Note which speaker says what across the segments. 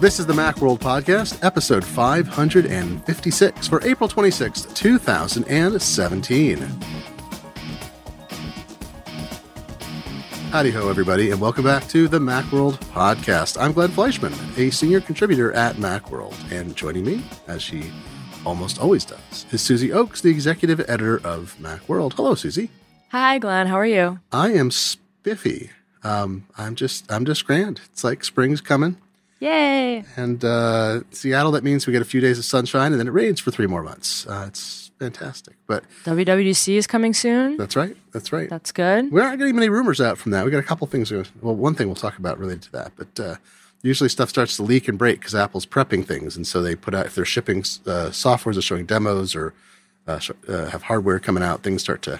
Speaker 1: This is the Macworld Podcast, episode 556 for April 26th, 2017. Howdy ho, everybody, and welcome back to the Macworld Podcast. I'm Glenn Fleischman, a senior contributor at Macworld, and joining me, as she almost always does, is Susie Ochs, the executive editor of Macworld. Hello, Susie.
Speaker 2: Hi, Glenn. How are you?
Speaker 1: I am spiffy. Um, I'm just, I'm just grand. It's like spring's coming.
Speaker 2: Yay!
Speaker 1: And uh, Seattle, that means we get a few days of sunshine and then it rains for three more months. Uh, it's fantastic. But
Speaker 2: WWDC is coming soon.
Speaker 1: that's right. That's right.
Speaker 2: That's good.
Speaker 1: We're not getting many rumors out from that. We got a couple things. Well, one thing we'll talk about related to that, but uh, usually stuff starts to leak and break because Apple's prepping things, and so they put out if they're shipping uh, softwares or showing demos or uh, sh- uh, have hardware coming out, things start to.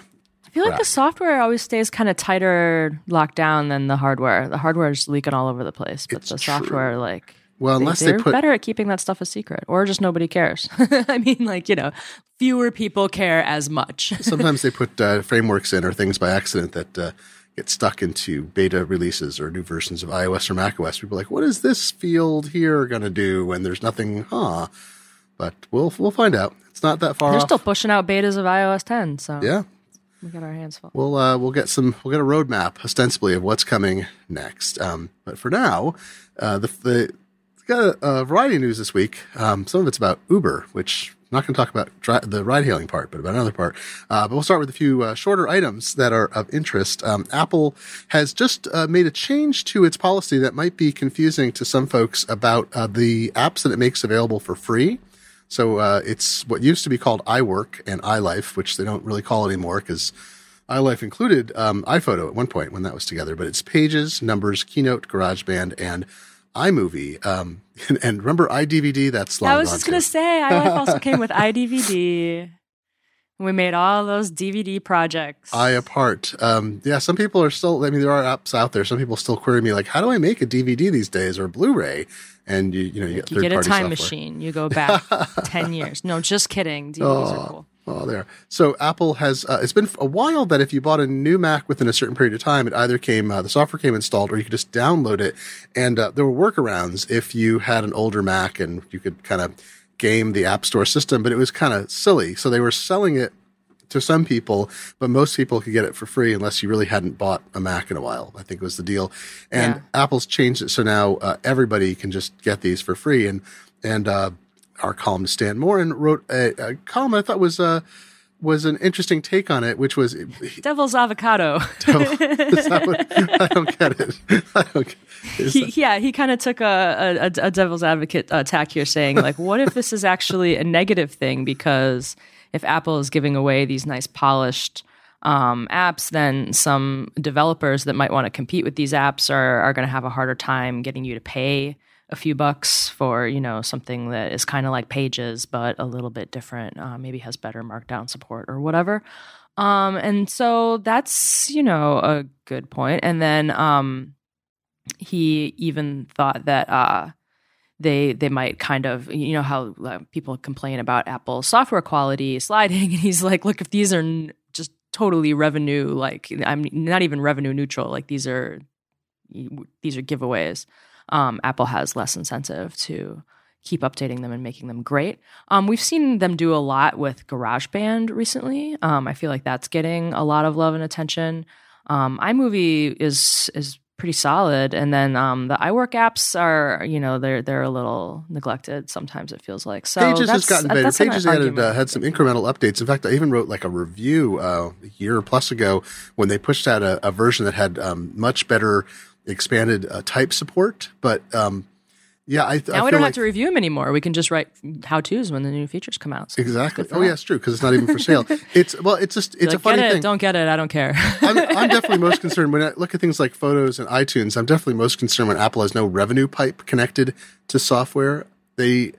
Speaker 2: I feel like the software always stays kind of tighter locked down than the hardware. The hardware is leaking all over the place, but
Speaker 1: It's
Speaker 2: the
Speaker 1: true.
Speaker 2: software, like,
Speaker 1: Well, unless
Speaker 2: they're
Speaker 1: they put
Speaker 2: better at keeping that stuff a secret, or just nobody cares. I mean, like you know, fewer people care as much.
Speaker 1: sometimes they put uh, frameworks in or things by accident that uh, get stuck into beta releases or new versions of iOS or macOS. People are like, what is this field here going to do when there's nothing? Huh? But we'll we'll find out. It's not that far
Speaker 2: They're
Speaker 1: off.
Speaker 2: still pushing out betas of iOS 10, so
Speaker 1: yeah,
Speaker 2: we got our hands full.
Speaker 1: we'll uh, we'll get some we'll get a roadmap ostensibly of what's coming next. Um, but for now, uh, the the got a, a variety of news this week. Um, some of it's about Uber, which I'm not going to talk about dri- the ride hailing part, but about another part. Uh, but we'll start with a few uh, shorter items that are of interest. Um, Apple has just uh, made a change to its policy that might be confusing to some folks about uh, the apps that it makes available for free. So uh, it's what used to be called iWork and iLife, which they don't really call it anymore because iLife included um, iPhoto at one point when that was together. But it's Pages, Numbers, Keynote, GarageBand, and iMovie. Um, and, and remember iDVD? That's long
Speaker 2: I was just gonna say, iLife also came with iDVD. We made all those DVD projects.
Speaker 1: I apart. Um, yeah, some people are still. I mean, there are apps out there. Some people still query me like, "How do I make a DVD these days or Blu-ray?" And you, you know, you get
Speaker 2: you get a time
Speaker 1: software.
Speaker 2: machine. You go back ten years. No, just kidding. DVDs are cool.
Speaker 1: Oh, there. So Apple has. Uh, it's been a while that if you bought a new Mac within a certain period of time, it either came uh, the software came installed, or you could just download it. And uh, there were workarounds if you had an older Mac, and you could kind of game the App Store system. But it was kind of silly. So they were selling it to some people, but most people could get it for free unless you really hadn't bought a Mac in a while. I think was the deal. And
Speaker 2: Yeah.
Speaker 1: Apple's changed it so now uh, everybody can just get these for free. And and uh, our columnist Dan Moren wrote a, a column I thought was uh, was an interesting take on it, which was
Speaker 2: Devil's avocado.
Speaker 1: that what- I don't get it. I don't get,
Speaker 2: he, yeah, he kind of took a, a, a devil's advocate attack here, saying like, what if this is actually a negative thing? Because if Apple is giving away these nice polished um, apps, then some developers that might want to compete with these apps are are going to have a harder time getting you to pay a few bucks for you know something that is kind of like Pages but a little bit different. Uh, maybe has better Markdown support or whatever. Um, and so that's you know a good point. And then um, he even thought that uh, they they might kind of you know how uh, people complain about Apple software quality sliding, and he's like, look, if these are n- just totally revenue like I'm not even revenue neutral, like these are these are giveaways. Um, Apple has less incentive to keep updating them and making them great. Um, we've seen them do a lot with GarageBand recently. Um, I feel like that's getting a lot of love and attention. Um, iMovie is is pretty solid, and then um, the iWork apps are you know they're they're a little neglected. Sometimes it feels like so.
Speaker 1: Pages has gotten better. Pages added uh, had some incremental updates. In fact, I even wrote like a review uh, a year plus ago when they pushed out a, a version that had um, much better expanded uh, type support. But um, yeah, I, I
Speaker 2: now we
Speaker 1: feel
Speaker 2: don't
Speaker 1: like,
Speaker 2: have to review them anymore. We can just write how tos when the new features come out. So
Speaker 1: exactly. Oh,
Speaker 2: that.
Speaker 1: yeah, it's true because it's not even for sale. it's well, it's just it's
Speaker 2: Like,
Speaker 1: a funny
Speaker 2: get it,
Speaker 1: thing.
Speaker 2: don't get it, I don't care.
Speaker 1: I'm, I'm definitely most concerned when I look at things like photos and iTunes. I'm definitely most concerned when Apple has no revenue pipe connected to software. They,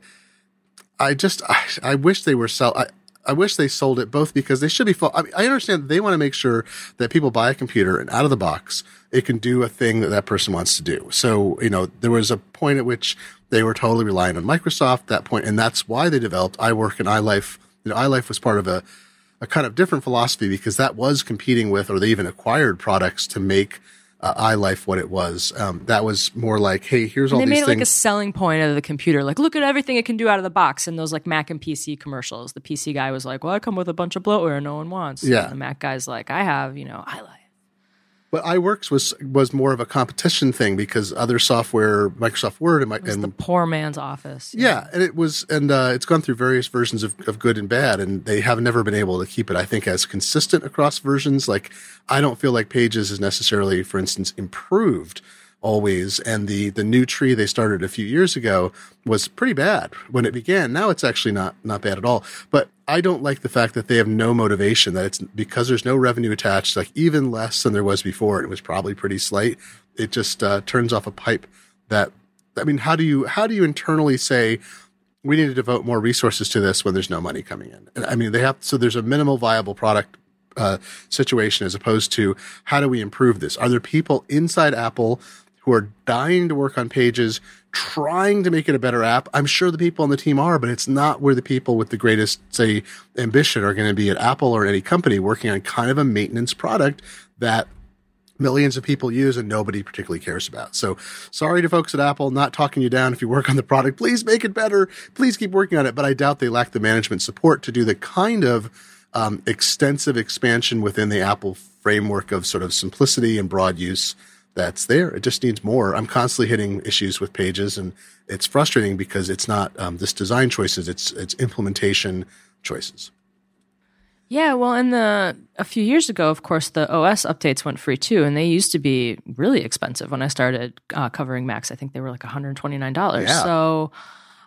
Speaker 1: I just, I, I wish they were sell. I, I wish they sold it both because they should be. Fo- I, mean, I understand they want to make sure that people buy a computer and out of the box it can do a thing that that person wants to do. So you know there was a point at which they were totally relying on Microsoft. That point, and that's why they developed iWork and iLife. You know, iLife was part of a a kind of different philosophy because that was competing with, or they even acquired products to make uh, iLife what it was. Um, that was more like, hey, here's
Speaker 2: And
Speaker 1: all
Speaker 2: they
Speaker 1: these
Speaker 2: made it
Speaker 1: things.
Speaker 2: like a selling point of the computer. Like, look at everything it can do out of the box. And those like Mac and PC commercials. The PC guy was like, "Well, I come with a bunch of bloatware no one wants."
Speaker 1: Yeah.
Speaker 2: And the Mac guy's like, "I have, you know, iLife."
Speaker 1: But iWorks was was more of a competition thing because other software, Microsoft Word and, and
Speaker 2: the poor man's office.
Speaker 1: yeah, and it was, and uh, it's gone through various versions of, of good and bad, and they have never been able to keep it. I think as consistent across versions. Like I don't feel like Pages is necessarily, for instance, improved always, and the the new tree they started a few years ago was pretty bad when it began. Now it's actually not not bad at all. But I don't like the fact that they have no motivation. That it's because there's no revenue attached, like even less than there was before. It was probably pretty slight. It just uh, turns off a pipe that I mean, how do you how do you internally say we need to devote more resources to this when there's no money coming in? I mean, they have so there's a minimal viable product uh, situation as opposed to how do we improve this? Are there people inside Apple who are dying to work on pages, trying to make it a better app? I'm sure the people on the team are, but it's not where the people with the greatest, say, ambition are going to be at Apple or any company working on kind of a maintenance product that millions of people use and nobody particularly cares about. So sorry to folks at Apple, not talking you down. If you work on the product, please make it better. Please keep working on it. But I doubt they lack the management support to do the kind of um, extensive expansion within the Apple framework of sort of simplicity and broad use that's there. It just needs more. I'm constantly hitting issues with pages and it's frustrating because it's not um, this design choices, it's, it's implementation choices.
Speaker 2: Yeah, well, in the a few years ago, of course, the OS updates went free too, and they used to be really expensive when I started uh, covering Macs. I think they were like one hundred twenty nine dollars.
Speaker 1: Yeah.
Speaker 2: So,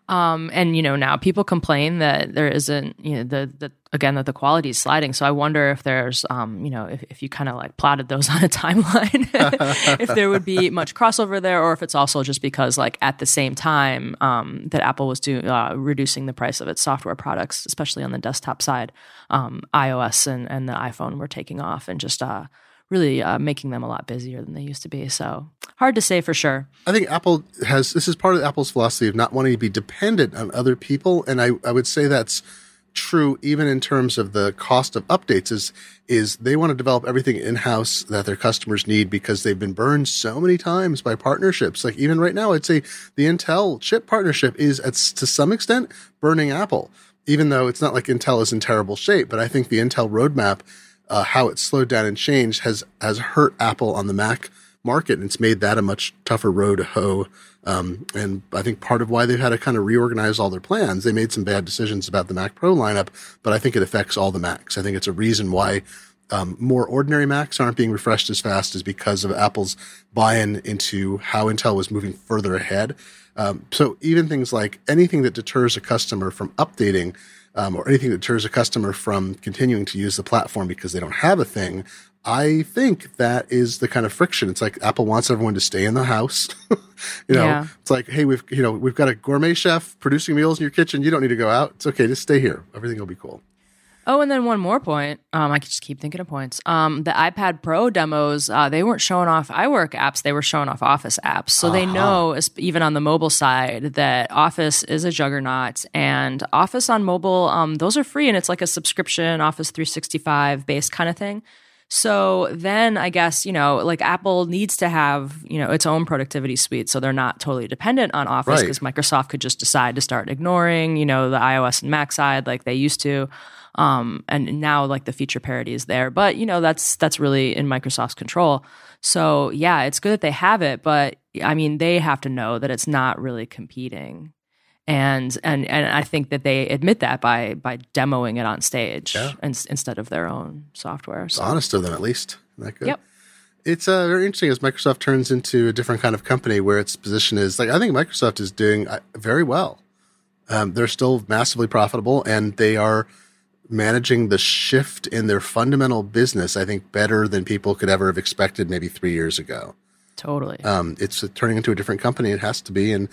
Speaker 2: um, and you know, now people complain that there isn't, you know, the the again that the quality is sliding. So I wonder if there's, um, you know, if, if you kind of like plotted those on a timeline, if there would be much crossover there, or if it's also just because like at the same time um, that Apple was doing uh, reducing the price of its software products, especially on the desktop side, um, iOS and and the iPhone were taking off and just uh, really uh, making them a lot busier than they used to be. So hard to say for sure.
Speaker 1: I think Apple has this is part of Apple's philosophy of not wanting to be dependent on other people, and I, I would say that's true even in terms of the cost of updates. Is is they want to develop everything in house that their customers need because they've been burned so many times by partnerships. Like even right now, I'd say the Intel chip partnership is at, to some extent burning Apple, even though it's not like Intel is in terrible shape. But I think the Intel roadmap, uh, how it slowed down and changed, has has hurt Apple on the Mac market, and it's made that a much tougher road to hoe. Um, and I think part of why they've had to kind of reorganize all their plans, they made some bad decisions about the Mac Pro lineup, but I think it affects all the Macs. I think it's a reason why um, more ordinary Macs aren't being refreshed as fast is because of Apple's buy-in into how Intel was moving further ahead. Um, so even things like anything that deters a customer from updating um, or anything that deters a customer from continuing to use the platform because they don't have a thing, I think that is the kind of friction. It's like Apple wants everyone to stay in the house. you know,
Speaker 2: Yeah.
Speaker 1: it's like, hey, we've you know we've got a gourmet chef producing meals in your kitchen. You don't need to go out. It's okay. Just stay here. Everything will be cool.
Speaker 2: Oh, and then one more point. Um, I could just keep thinking of points. Um, the iPad Pro demos, uh, they weren't showing off iWork apps; they were showing off Office apps. So they know, even on the mobile side, that Office is a juggernaut, and Office on mobile, um, those are free, and it's like a subscription Office 365 based kind of thing. So then I guess, you know, like Apple needs to have, you know, its own productivity suite so they're not totally dependent on Office
Speaker 1: Right.
Speaker 2: because Microsoft could just decide to start ignoring, you know, the iOS and Mac side like they used to. Um, and now like the feature parity is there, but you know, that's, that's really in Microsoft's control. So yeah, it's good that they have it, but I mean, they have to know that it's not really competing. And, and, and I think that they admit that by, by demoing it on stage
Speaker 1: Yeah.
Speaker 2: ins- instead of their own software. So.
Speaker 1: honest of them, at least. That good?
Speaker 2: Yep.
Speaker 1: It's uh, very interesting as Microsoft turns into a different kind of company where its position is like I think Microsoft is doing uh, very well. Um, they're still massively profitable and they are managing the shift in their fundamental business. I think better than people could ever have expected maybe three years ago.
Speaker 2: Totally.
Speaker 1: Um, it's turning into a different company. It has to be, and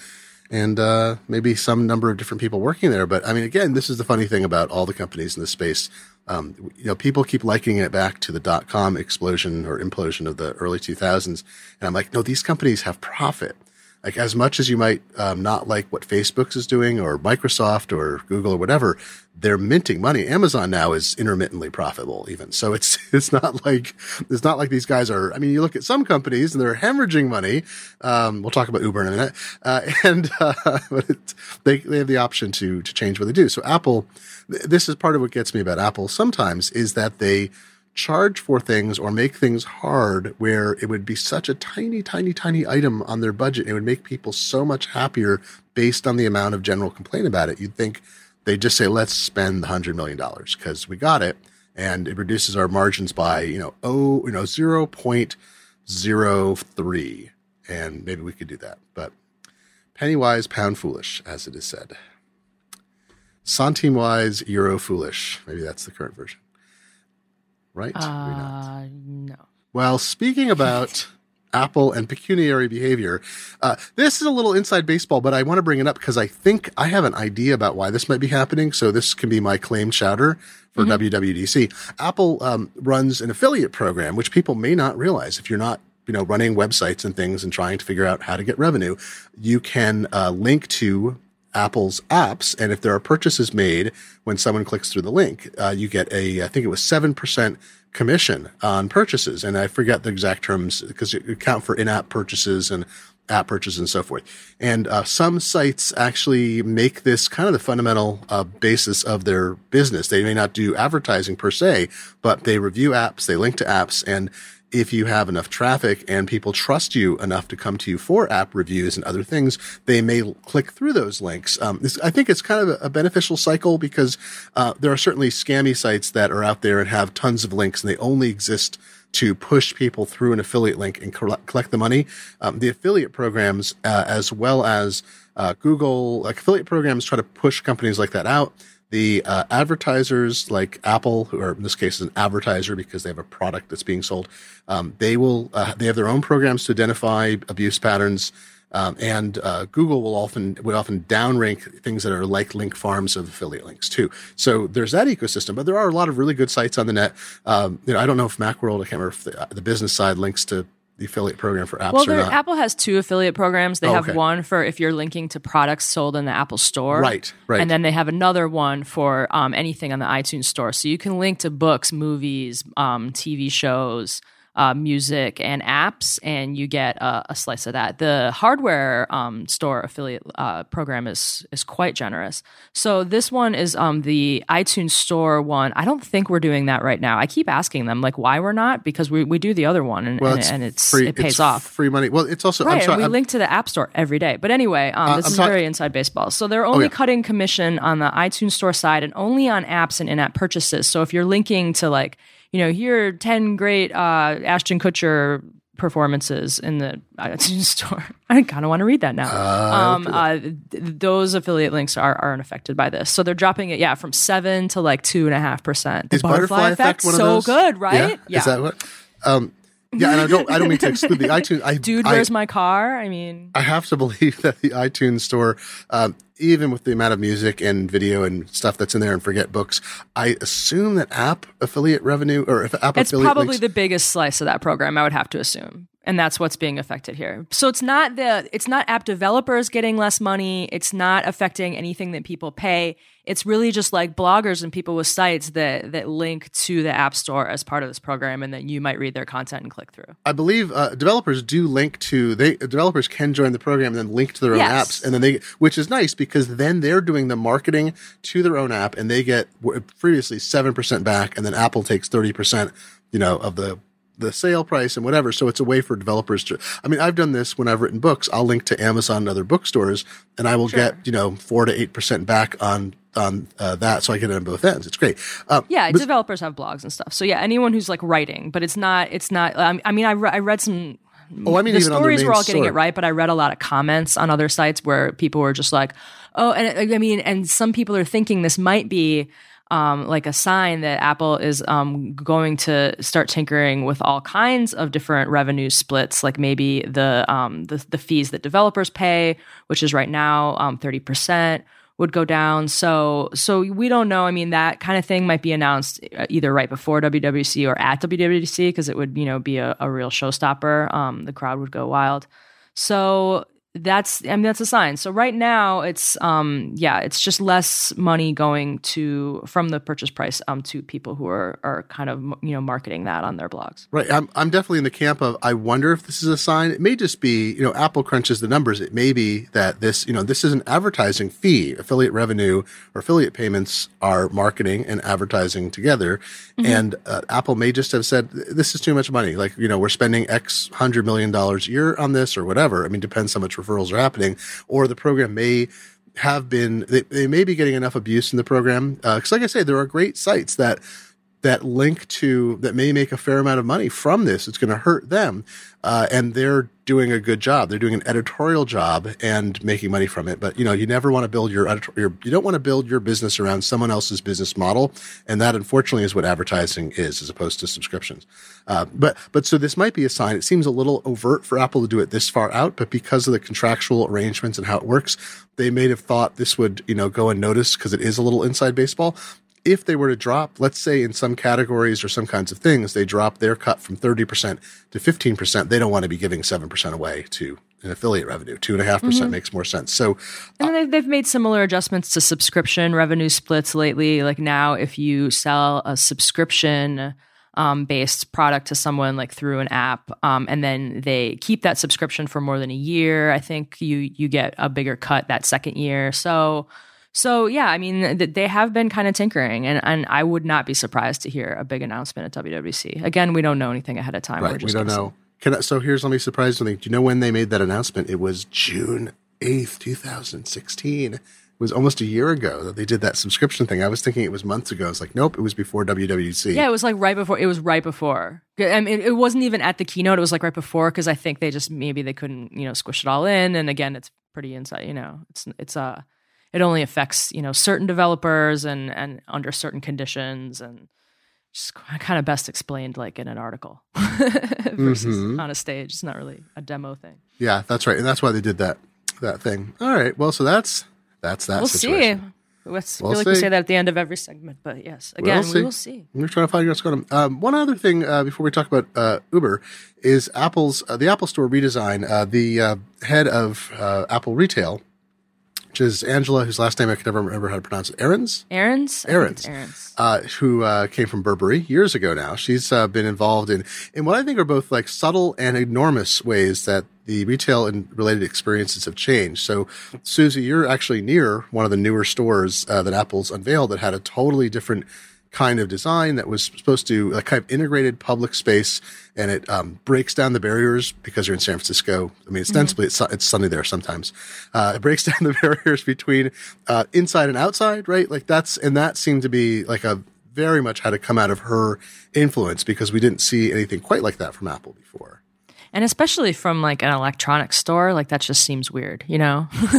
Speaker 1: and uh, maybe some number of different people working there. But I mean, again, this is the funny thing about all the companies in this space. Um, you know, people keep likening it back to the dot com explosion or implosion of the early 2000s, and I'm like, no, these companies have profit. Like as much as you might um, not like what Facebook is doing or Microsoft or Google or whatever, they're minting money. Amazon now is intermittently profitable even. So it's, it's not like, it's not like these guys are, I mean, you look at some companies and they're hemorrhaging money. Um, we'll talk about Uber in a minute. Uh, and, uh, but it, they, they have the option to, to change what they do. So Apple, th- this is part of what gets me about Apple sometimes is that they, charge for things or make things hard where it would be such a tiny, tiny, tiny item on their budget. It would make people so much happier based on the amount of general complaint about it. You'd think they'd just say, let's spend the hundred million dollars because we got it. And it reduces our margins by, you know, oh, you know, 0.03. And maybe we could do that. But penny wise, pound foolish, as it is said. Centime wise, euro foolish. Maybe that's the current version right?
Speaker 2: Uh, no.
Speaker 1: Well, speaking about Apple and pecuniary behavior, uh, this is a little inside baseball, but I want to bring it up because I think I have an idea about why this might be happening. So this can be my claim chowder for mm-hmm. WWDC. Apple um, runs an affiliate program, which people may not realize if you're not you know running websites and things and trying to figure out how to get revenue you can uh, link to Apple's apps. And if there are purchases made when someone clicks through the link, uh, you get a, I think it was 7% commission on purchases. And I forget the exact terms because you account for in-app purchases and app purchases and so forth. And uh, some sites actually make this kind of the fundamental uh, basis of their business. They may not do advertising per se, but they review apps, they link to apps, and if you have enough traffic and people trust you enough to come to you for app reviews and other things, they may click through those links. Um, this, I think it's kind of a, beneficial cycle because uh, there are certainly scammy sites that are out there and have tons of links and they only exist to push people through an affiliate link and collect the money. Um, the affiliate programs, uh, as well as uh, Google, affiliate programs, try to push companies like that out the uh, advertisers like Apple, who are in this case an advertiser because they have a product that's being sold, um, they will uh, they have their own programs to identify abuse patterns, um, and uh, Google will often would often downrank things that are like link farms of affiliate links too. So there's that ecosystem, but there are a lot of really good sites on the net. Um, you know, I don't know if MacWorld, I can't remember if the, the business side links to the affiliate program for apps
Speaker 2: well, Apple has two affiliate programs. They oh, have okay. one for if you're linking to products sold in the Apple Store,
Speaker 1: right? Right.
Speaker 2: And then they have another one for um, anything on the iTunes Store. So you can link to books, movies, um, TV shows uh, music and apps, and you get a, a slice of that. The hardware um, store affiliate uh, program is is quite generous. So this one is um, the iTunes Store one. I don't think we're doing that right now. I keep asking them like why we're not because we, we do the other one and, well, and, it's, and it's
Speaker 1: free,
Speaker 2: it pays
Speaker 1: it's
Speaker 2: off
Speaker 1: free money. Well, it's also
Speaker 2: right.
Speaker 1: Sorry,
Speaker 2: we
Speaker 1: I'm,
Speaker 2: link to the App Store every day. But anyway, um, uh, this I'm is talk- very inside baseball. So they're only oh, yeah. cutting commission on the iTunes Store side and only on apps and in-app purchases. So if you're linking to like you know, here are 10 great uh, Ashton Kutcher performances in the iTunes store. I kind of want to read that now. Uh, um, uh, th- those affiliate links are aren't affected by this, so they're dropping it. Yeah, from seven to like two and a half percent.
Speaker 1: Is butterfly, butterfly effect,
Speaker 2: effect so good, right?
Speaker 1: Yeah. yeah. Is that what? Um, yeah, and I don't I don't mean to exclude the iTunes. I,
Speaker 2: Dude,
Speaker 1: I,
Speaker 2: where's my car? I mean,
Speaker 1: I have to believe that the iTunes store, um, even with the amount of music and video and stuff that's in there, and forget books, I assume that app affiliate revenue or if app affiliate it's
Speaker 2: probably
Speaker 1: links,
Speaker 2: the biggest slice of that program. I would have to assume and that's what's being affected here. So it's not the it's not app developers getting less money, it's not affecting anything that people pay. It's really just like bloggers and people with sites that that link to the App Store as part of this program and then you might read their content and click through.
Speaker 1: I believe uh, developers do link to they developers can join the program and then link to their own yes. apps and then they which is nice because then they're doing the marketing to their own app and they get previously 7% back and then Apple takes 30% you know of the the sale price and whatever. So it's a way for developers to, I mean, I've done this when I've written books. I'll link to Amazon and other bookstores and I will sure. get, you know, four to 8% back on, on uh, that. So I get it on both ends. It's great.
Speaker 2: Um, yeah. But, developers have blogs and stuff. So yeah, anyone who's like writing, but it's not, it's not, um, I mean, I, re- I read some,
Speaker 1: Oh, I mean,
Speaker 2: the stories were all getting
Speaker 1: story.
Speaker 2: it right, but I read a lot of comments on other sites where people were just like, "Oh," and I mean, and some people are thinking this might be um, like a sign that Apple is um, going to start tinkering with all kinds of different revenue splits, like maybe the um, the, the, fees that developers pay, which is right now um, thirty percent would go down. So so we don't know. I mean, that kind of thing might be announced uh, either right before WWC or at WWC because it would you know be a, a real showstopper. Um, the crowd would go wild. So that's I mean that's a sign. So right now it's um yeah, it's just less money going to from the purchase price um to people who are are kind of you know marketing that on their blogs.
Speaker 1: Right. I'm I'm definitely in the camp of I wonder if this is a sign. It may just be, you know, Apple crunches the numbers. It may be that this, you know, this is an advertising fee. Affiliate revenue or affiliate payments are marketing and advertising together. Mm-hmm. And uh, Apple may just have said this is too much money. Like, you know, we're spending X hundred million dollars a year on this or whatever. I mean, depends how much referrals are happening, or the program may have been they, they may be getting enough abuse in the program. Because, uh, like I say, there are great sites that that link to that may make a fair amount of money from this. It's going to hurt them, uh, and they're doing a good job. They're doing an editorial job and making money from it. But you know, you never want to build your, your you don't want to build your business around someone else's business model, and that unfortunately is what advertising is, as opposed to subscriptions. Uh, but but so this might be a sign. It seems a little overt for Apple to do it this far out, but because of the contractual arrangements and how it works, they may have thought this would you know go unnoticed because it is a little inside baseball if they were to drop, let's say in some categories or some kinds of things, they drop their cut from 30% to 15%, they don't want to be giving 7% away to an affiliate revenue. 2.5% mm-hmm. makes more sense. So,
Speaker 2: and they've, they've made similar adjustments to subscription revenue splits lately. Like now, if you sell a subscription, um, based product to someone like through an app, um, and then they keep that subscription for more than a year. I think you you get a bigger cut that second year. So so yeah, I mean, they have been kind of tinkering, and, and I would not be surprised to hear a big announcement at WWC. Again, we don't know anything ahead of time.
Speaker 1: Right, we don't know. I, so here's let me surprise something. Do you know when they made that announcement? It was June eighth, two thousand sixteen. It was almost a year ago that they did that subscription thing. I was thinking it was months ago. I was like, nope, it was before WWC.
Speaker 2: Yeah, it was like right before. It was right before. I mean, it wasn't even at the keynote. It was like right before because I think they just maybe they couldn't you know squish it all in. And again, it's pretty inside. You know, it's it's a. Uh, it only affects you know certain developers and and under certain conditions and just kind of best explained like in an article versus mm-hmm. on a stage. It's not really a demo thing.
Speaker 1: Yeah, that's right, and that's why they did that that thing. All right, well, so that's that's that.
Speaker 2: We'll
Speaker 1: situation.
Speaker 2: see. Let's, we'll I feel like see. we say that at the end of every segment, but yes, again, we'll we will see.
Speaker 1: We're trying to find out what's going on. Um, one other thing uh, before we talk about uh, Uber is Apple's uh, the Apple Store redesign. Uh, the uh, head of uh, Apple Retail, which is Angela, whose last name I can never remember how to pronounce it. Ahrendts?
Speaker 2: Ahrendts?
Speaker 1: Ahrendts.
Speaker 2: Ahrendts.
Speaker 1: Uh, who uh, came from Burberry years ago now. She's uh, been involved in, in what I think are both like subtle and enormous ways that the retail and related experiences have changed. So, Susie, you're actually near one of the newer stores uh, that Apple's unveiled that had a totally different kind of design that was supposed to a kind of integrated public space and it um, breaks down the barriers because you're in San Francisco. I mean, ostensibly mm-hmm. it's, it's sunny there sometimes. Uh, it breaks down the barriers between uh, inside and outside, right? Like that's, and that seemed to be like a very much had to come out of her influence because we didn't see anything quite like that from Apple before
Speaker 2: and especially from like an electronics store like that just seems weird you know?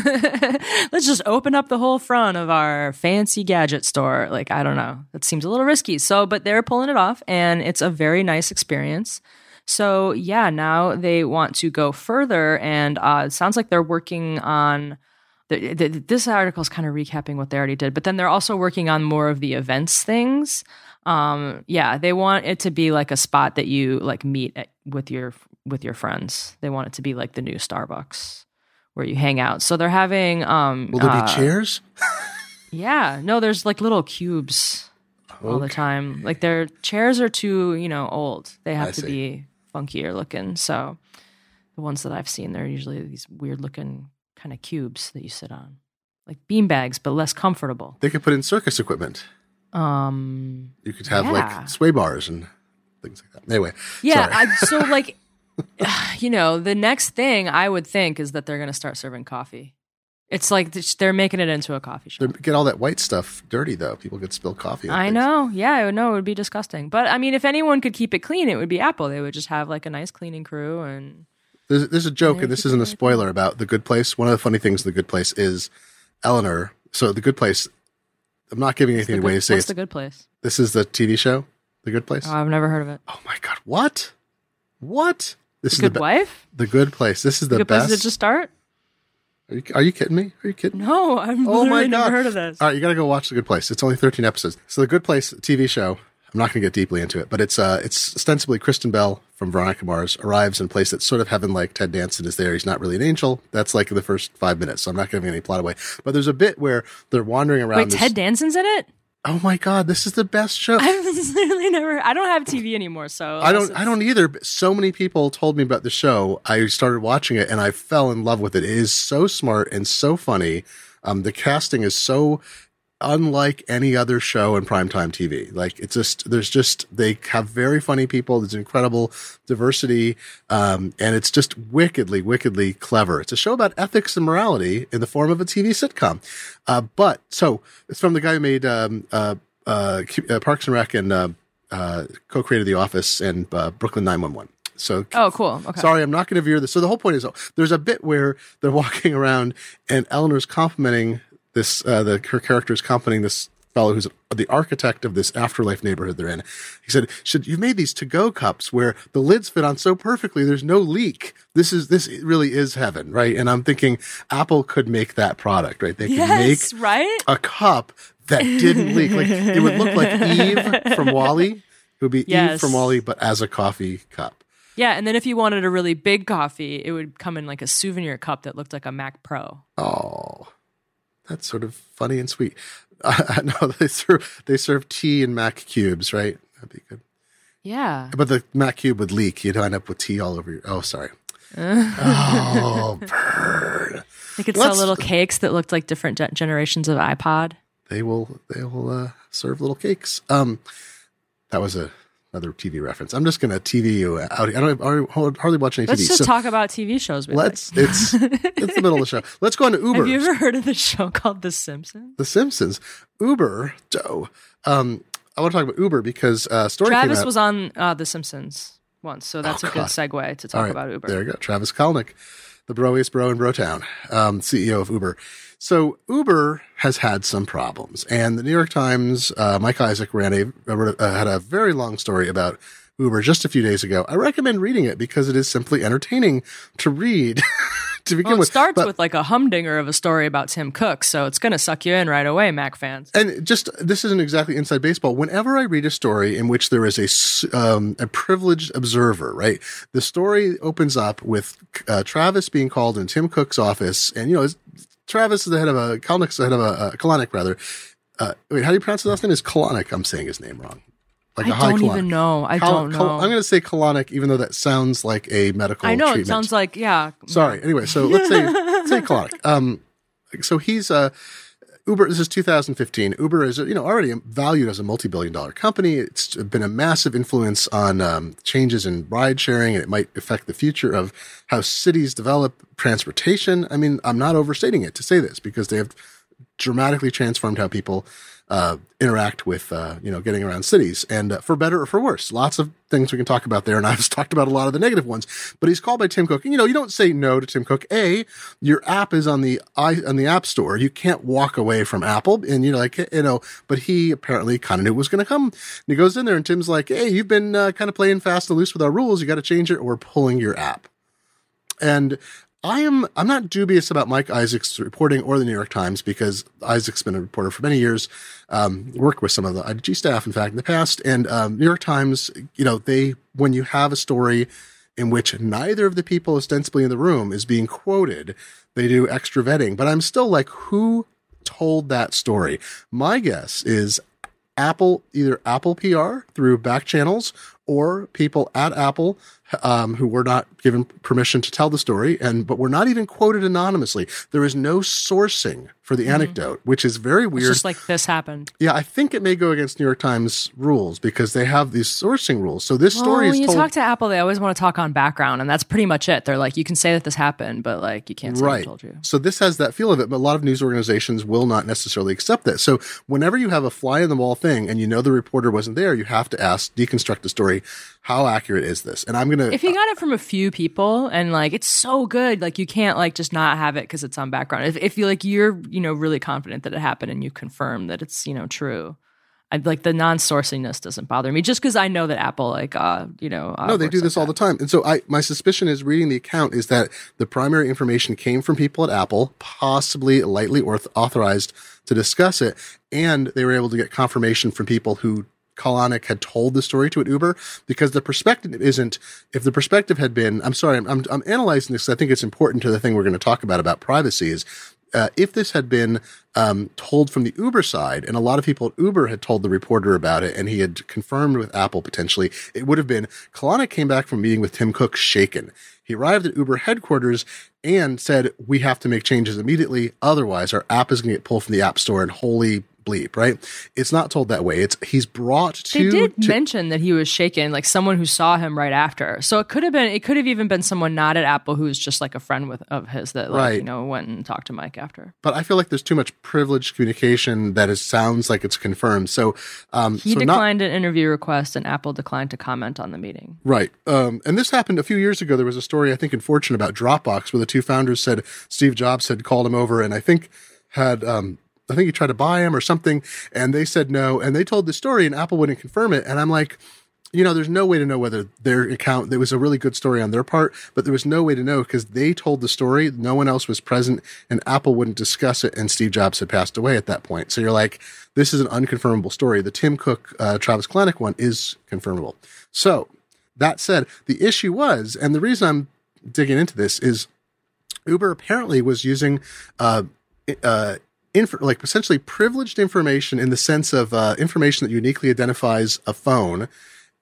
Speaker 2: Let's just open up the whole front of our fancy gadget store. Like i don't know. That seems a little risky. So but they're pulling it off and it's a very nice experience. So yeah now they want to go further and uh, it sounds like they're working on the, the, this article is kind of recapping what they already did but then they're also working on more of the events things. Um yeah they want it to be like a spot that you like meet at, with your with your friends. They want it to be like the new Starbucks where you hang out. So they're having um
Speaker 1: Will there uh, be chairs?
Speaker 2: yeah. No, there's like little cubes okay. all the time. Like their chairs are too, you know, old. They have I to see. be funkier looking. So the ones that I've seen, they're usually these weird looking kind of cubes that you sit on. Like bean bags, but less comfortable.
Speaker 1: They could put in circus equipment.
Speaker 2: Um
Speaker 1: You could have yeah. like sway bars and things like that. Anyway.
Speaker 2: Yeah, I, so like you know, the next thing I would think is that they're going to start serving coffee. It's like they're making it into a coffee shop.
Speaker 1: They get all that white stuff dirty though. People get spilled coffee.
Speaker 2: I things. know. Yeah, I would know it would be disgusting. But I mean, if anyone could keep it clean, it would be Apple. They would just have like a nice cleaning crew and.
Speaker 1: There's, there's a joke, and, this isn't a spoiler about the Good Place. One of the funny things, the Good Place is Eleanor. So the Good Place. I'm not giving anything away to say.
Speaker 2: What's the Good Place?
Speaker 1: This is the TV show, The Good Place.
Speaker 2: Oh, I've never heard of it.
Speaker 1: Oh my god! What? What?
Speaker 2: This the is good the be- wife.
Speaker 1: The good place. This is the,
Speaker 2: the good
Speaker 1: best.
Speaker 2: Place to just start.
Speaker 1: Are you, are you kidding me? Are you kidding? Me?
Speaker 2: No, I've oh my God. never heard of this.
Speaker 1: All right, you got to go watch The Good Place. It's only 13 episodes. So The Good Place TV show I'm not going to get deeply into it, but it's uh, it's ostensibly Kristen Bell from Veronica Mars arrives in a place that's sort of heaven like. Ted Danson is there. He's not really an angel. That's like the first five minutes, so I'm not giving any plot away. But there's a bit where they're wandering around.
Speaker 2: Wait,
Speaker 1: this-
Speaker 2: Ted Danson's in it?
Speaker 1: Oh my god, this is the best show.
Speaker 2: I've literally never. I don't have TV anymore, so
Speaker 1: I don't. I don't either. But so many people told me about the show. I started watching it and I fell in love with it. It is so smart and so funny. Um, the casting is so unlike any other show in primetime TV. Like it's just there's just they have very funny people. There's incredible diversity, um, and it's just wickedly, wickedly clever. It's a show about ethics and morality in the form of a TV sitcom. Uh, but so it's from the guy who made um, uh, uh, uh, Parks and Rec and uh, uh, co-created The Office and uh, Brooklyn Nine One One. So
Speaker 2: Oh, cool. Okay.
Speaker 1: Sorry, I'm not going to veer this. So the whole point is, there's a bit where they're walking around, and Eleanor's complimenting this. Uh, the her character is complimenting this fellow who's the architect of this afterlife neighborhood they're in. He said, "Should you've made these to-go cups where the lids fit on so perfectly, there's no leak. This is this really is heaven, right?" And I'm thinking Apple could make that product, right? They could
Speaker 2: yes,
Speaker 1: make
Speaker 2: right?
Speaker 1: a cup that didn't leak. Like it would look like Eve from WALL-E. It would be Eve
Speaker 2: Yes.
Speaker 1: from WALL-E, but as a coffee cup.
Speaker 2: Yeah, and then if you wanted a really big coffee, it would come in like a souvenir cup that looked like a Mac Pro.
Speaker 1: Oh, that's sort of funny and sweet. Uh, no, they serve they serve tea in Mac cubes, right? That'd be good.
Speaker 2: Yeah.
Speaker 1: But the Mac cube would leak. You'd end up with tea all over your. Oh, sorry. oh, burn.
Speaker 2: They could sell
Speaker 1: Let's-
Speaker 2: little cakes that looked like different ge- generations of iPod.
Speaker 1: They will. They will uh, serve little cakes. Um, that was a another TV reference. I'm just gonna TV you out. I don't I don't hardly watch any TV.
Speaker 2: Let's just
Speaker 1: so
Speaker 2: talk about TV shows.
Speaker 1: Let's. It's it's the middle of the show. Let's go on to. Uber.
Speaker 2: Have you ever heard of the show called The Simpsons?
Speaker 1: the Simpsons. Uber. Joe. Um, I want to talk about Uber because uh, story
Speaker 2: Travis was on uh, The Simpsons once, so that's
Speaker 1: Oh,
Speaker 2: a good segue to talk
Speaker 1: right,
Speaker 2: about Uber.
Speaker 1: There you go. Travis Kalnick, the broiest bro in Brotown, um, CEO of Uber. So Uber has had some problems, and the New York Times, uh, Mike Isaac ran a, uh, had a very long story about Uber just a few days ago. I recommend reading it because it is simply entertaining to read to begin
Speaker 2: Well, it
Speaker 1: with.
Speaker 2: starts
Speaker 1: But-
Speaker 2: with like a humdinger of a story about Tim Cook, so it's going to suck you in right away, Mac fans.
Speaker 1: and just this isn't exactly inside baseball. Whenever I read a story in which there is a um, a privileged observer, right? The story opens up with uh, Travis being called in Tim Cook's office, and you know, Travis is the head of a Kalnick's the head of a uh, Kalanick rather. Uh, wait, how do you pronounce his last name? Is Kalanick? I'm saying his name wrong. Like a high.
Speaker 2: I don't even know. I
Speaker 1: Kal-
Speaker 2: don't know.
Speaker 1: I'm going to say Kalanick, even though that sounds like a medical.
Speaker 2: I know
Speaker 1: treatment.
Speaker 2: it sounds like yeah.
Speaker 1: Sorry. Anyway, so let's say let's say Kalanick. Um, so he's uh, Uber. This is 2015. Uber is you know already valued as a multi-billion-dollar company. It's been a massive influence on um, changes in ride sharing, and it might affect the future of how cities develop transportation. I mean, I'm not overstating it to say this because they have dramatically transformed how people uh, interact with uh, you know getting around cities, and uh, for better or for worse. Lots of things we can talk about there, and I've talked about a lot of the negative ones. But he's called by Tim Cook. And, you know, you don't say no to Tim Cook. A, your app is on the i on the App Store. You can't walk away from Apple, and you're like, you know. But he apparently kind of knew it was going to come. And he goes in there, and Tim's like, "Hey, you've been uh, kind of playing fast and loose with our rules. You got to change it, or we're pulling your app." And I am I'm not dubious about Mike Isaac's reporting or the New York Times because Isaac's been a reporter for many years, um, worked with some of the IDG staff, in fact, in the past. And um, New York Times, you know, they when you have a story in which neither of the people ostensibly in the room is being quoted, they do extra vetting. But I'm still like, who told that story? My guess is Apple, either Apple PR through back channels or people at Apple um, who were not given permission to tell the story, and but were not even quoted anonymously. There is no sourcing for the anecdote, which is very
Speaker 2: It's
Speaker 1: weird.
Speaker 2: just like this happened.
Speaker 1: yeah, I think it may go against New York Times rules because they have these sourcing rules. So this
Speaker 2: Well,
Speaker 1: story
Speaker 2: when
Speaker 1: is
Speaker 2: you
Speaker 1: told
Speaker 2: talk to Apple, they always want to talk on background, and that's pretty much it. They're like, you can say that this happened, but like you can't say I told you.
Speaker 1: So this has that feel of it, but a lot of news organizations will not necessarily accept that. So whenever you have a fly in the wall thing and you know the reporter wasn't there, you have to ask, deconstruct the story. How accurate is this? And I'm going to
Speaker 2: If you got it from a few people and like it's so good, like you can't like just not have it because it's on background. If if you like you're you know really confident that it happened and you confirm that it's you know true, I like the non-sourcingness doesn't bother me just because I know that Apple like uh you know uh,
Speaker 1: No, they do
Speaker 2: like
Speaker 1: this all the time. And so I my suspicion is reading the account is that the primary information came from people at Apple, possibly lightly orth- authorized to discuss it, and they were able to get confirmation from people who Kalanick had told the story to an Uber because the perspective isn't, if the perspective had been, I'm sorry, I'm, I'm, I'm analyzing this. I think it's important to the thing we're going to talk about, about privacy is uh, if this had been um, told from the Uber side, and a lot of people at Uber had told the reporter about it, and he had confirmed with Apple potentially, it would have been Kalanick came back from meeting with Tim Cook shaken. He arrived at Uber headquarters and said, "We have to make changes immediately, otherwise our app is going to get pulled from the App Store." And holy bleep, right? It's not told that way. It's he's brought to.
Speaker 2: They did
Speaker 1: to,
Speaker 2: mention that he was shaken, like someone who saw him right after. So it could have been, it could have even been someone not at Apple who was just like a friend with of his that, like,
Speaker 1: Right.
Speaker 2: you know, went and talked to Mike after.
Speaker 1: but I feel like there's too much privileged communication that it sounds like it's confirmed. So, um,
Speaker 2: He
Speaker 1: so not
Speaker 2: declined an interview request, and Apple declined to comment on the meeting.
Speaker 1: Right. Um, and this happened a few years ago. There was a story, I think, in Fortune about Dropbox where the two founders said Steve Jobs had called him over and I think had, um, I think he tried to buy him or something. And they said no. And they told the story and Apple wouldn't confirm it. And I'm like, you know, there's no way to know whether their account, there was a really good story on their part, but there was no way to know because they told the story. No one else was present and Apple wouldn't discuss it. And Steve Jobs had passed away at that point. So you're like, this is an unconfirmable story. The Tim Cook, uh, Travis Kalanick one is confirmable. So that said, the issue was, and the reason I'm digging into this is Uber apparently was using, uh, uh, inf- like essentially privileged information in the sense of uh, information that uniquely identifies a phone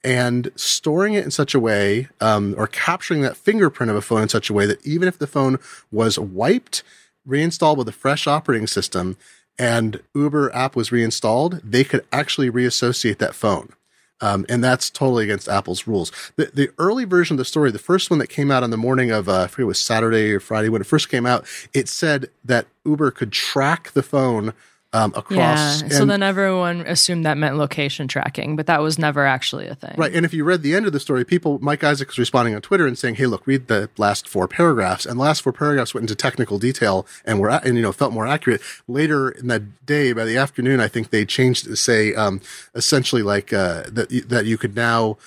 Speaker 1: and storing it in such a way um, or capturing that fingerprint of a phone in such a way that even if the phone was wiped reinstalled with a fresh operating system and uber app was reinstalled they could actually reassociate that phone um, and that's totally against Apple's rules. The, the early version of the story, the first one that came out on the morning of, uh, I forget it was Saturday or Friday when it first came out, it said that Uber could track the phone um,
Speaker 2: Yeah.
Speaker 1: across.
Speaker 2: So then everyone assumed that meant location tracking, but that was never actually a thing.
Speaker 1: Right. And if you read the end of the story, people, Mike Isaac was responding on Twitter and saying, Hey, look, read the last four paragraphs. And the last four paragraphs went into technical detail and were, and, you know, felt more accurate. Later in that day, by the afternoon, I think they changed it to say, um, essentially like, uh, that, that you could now,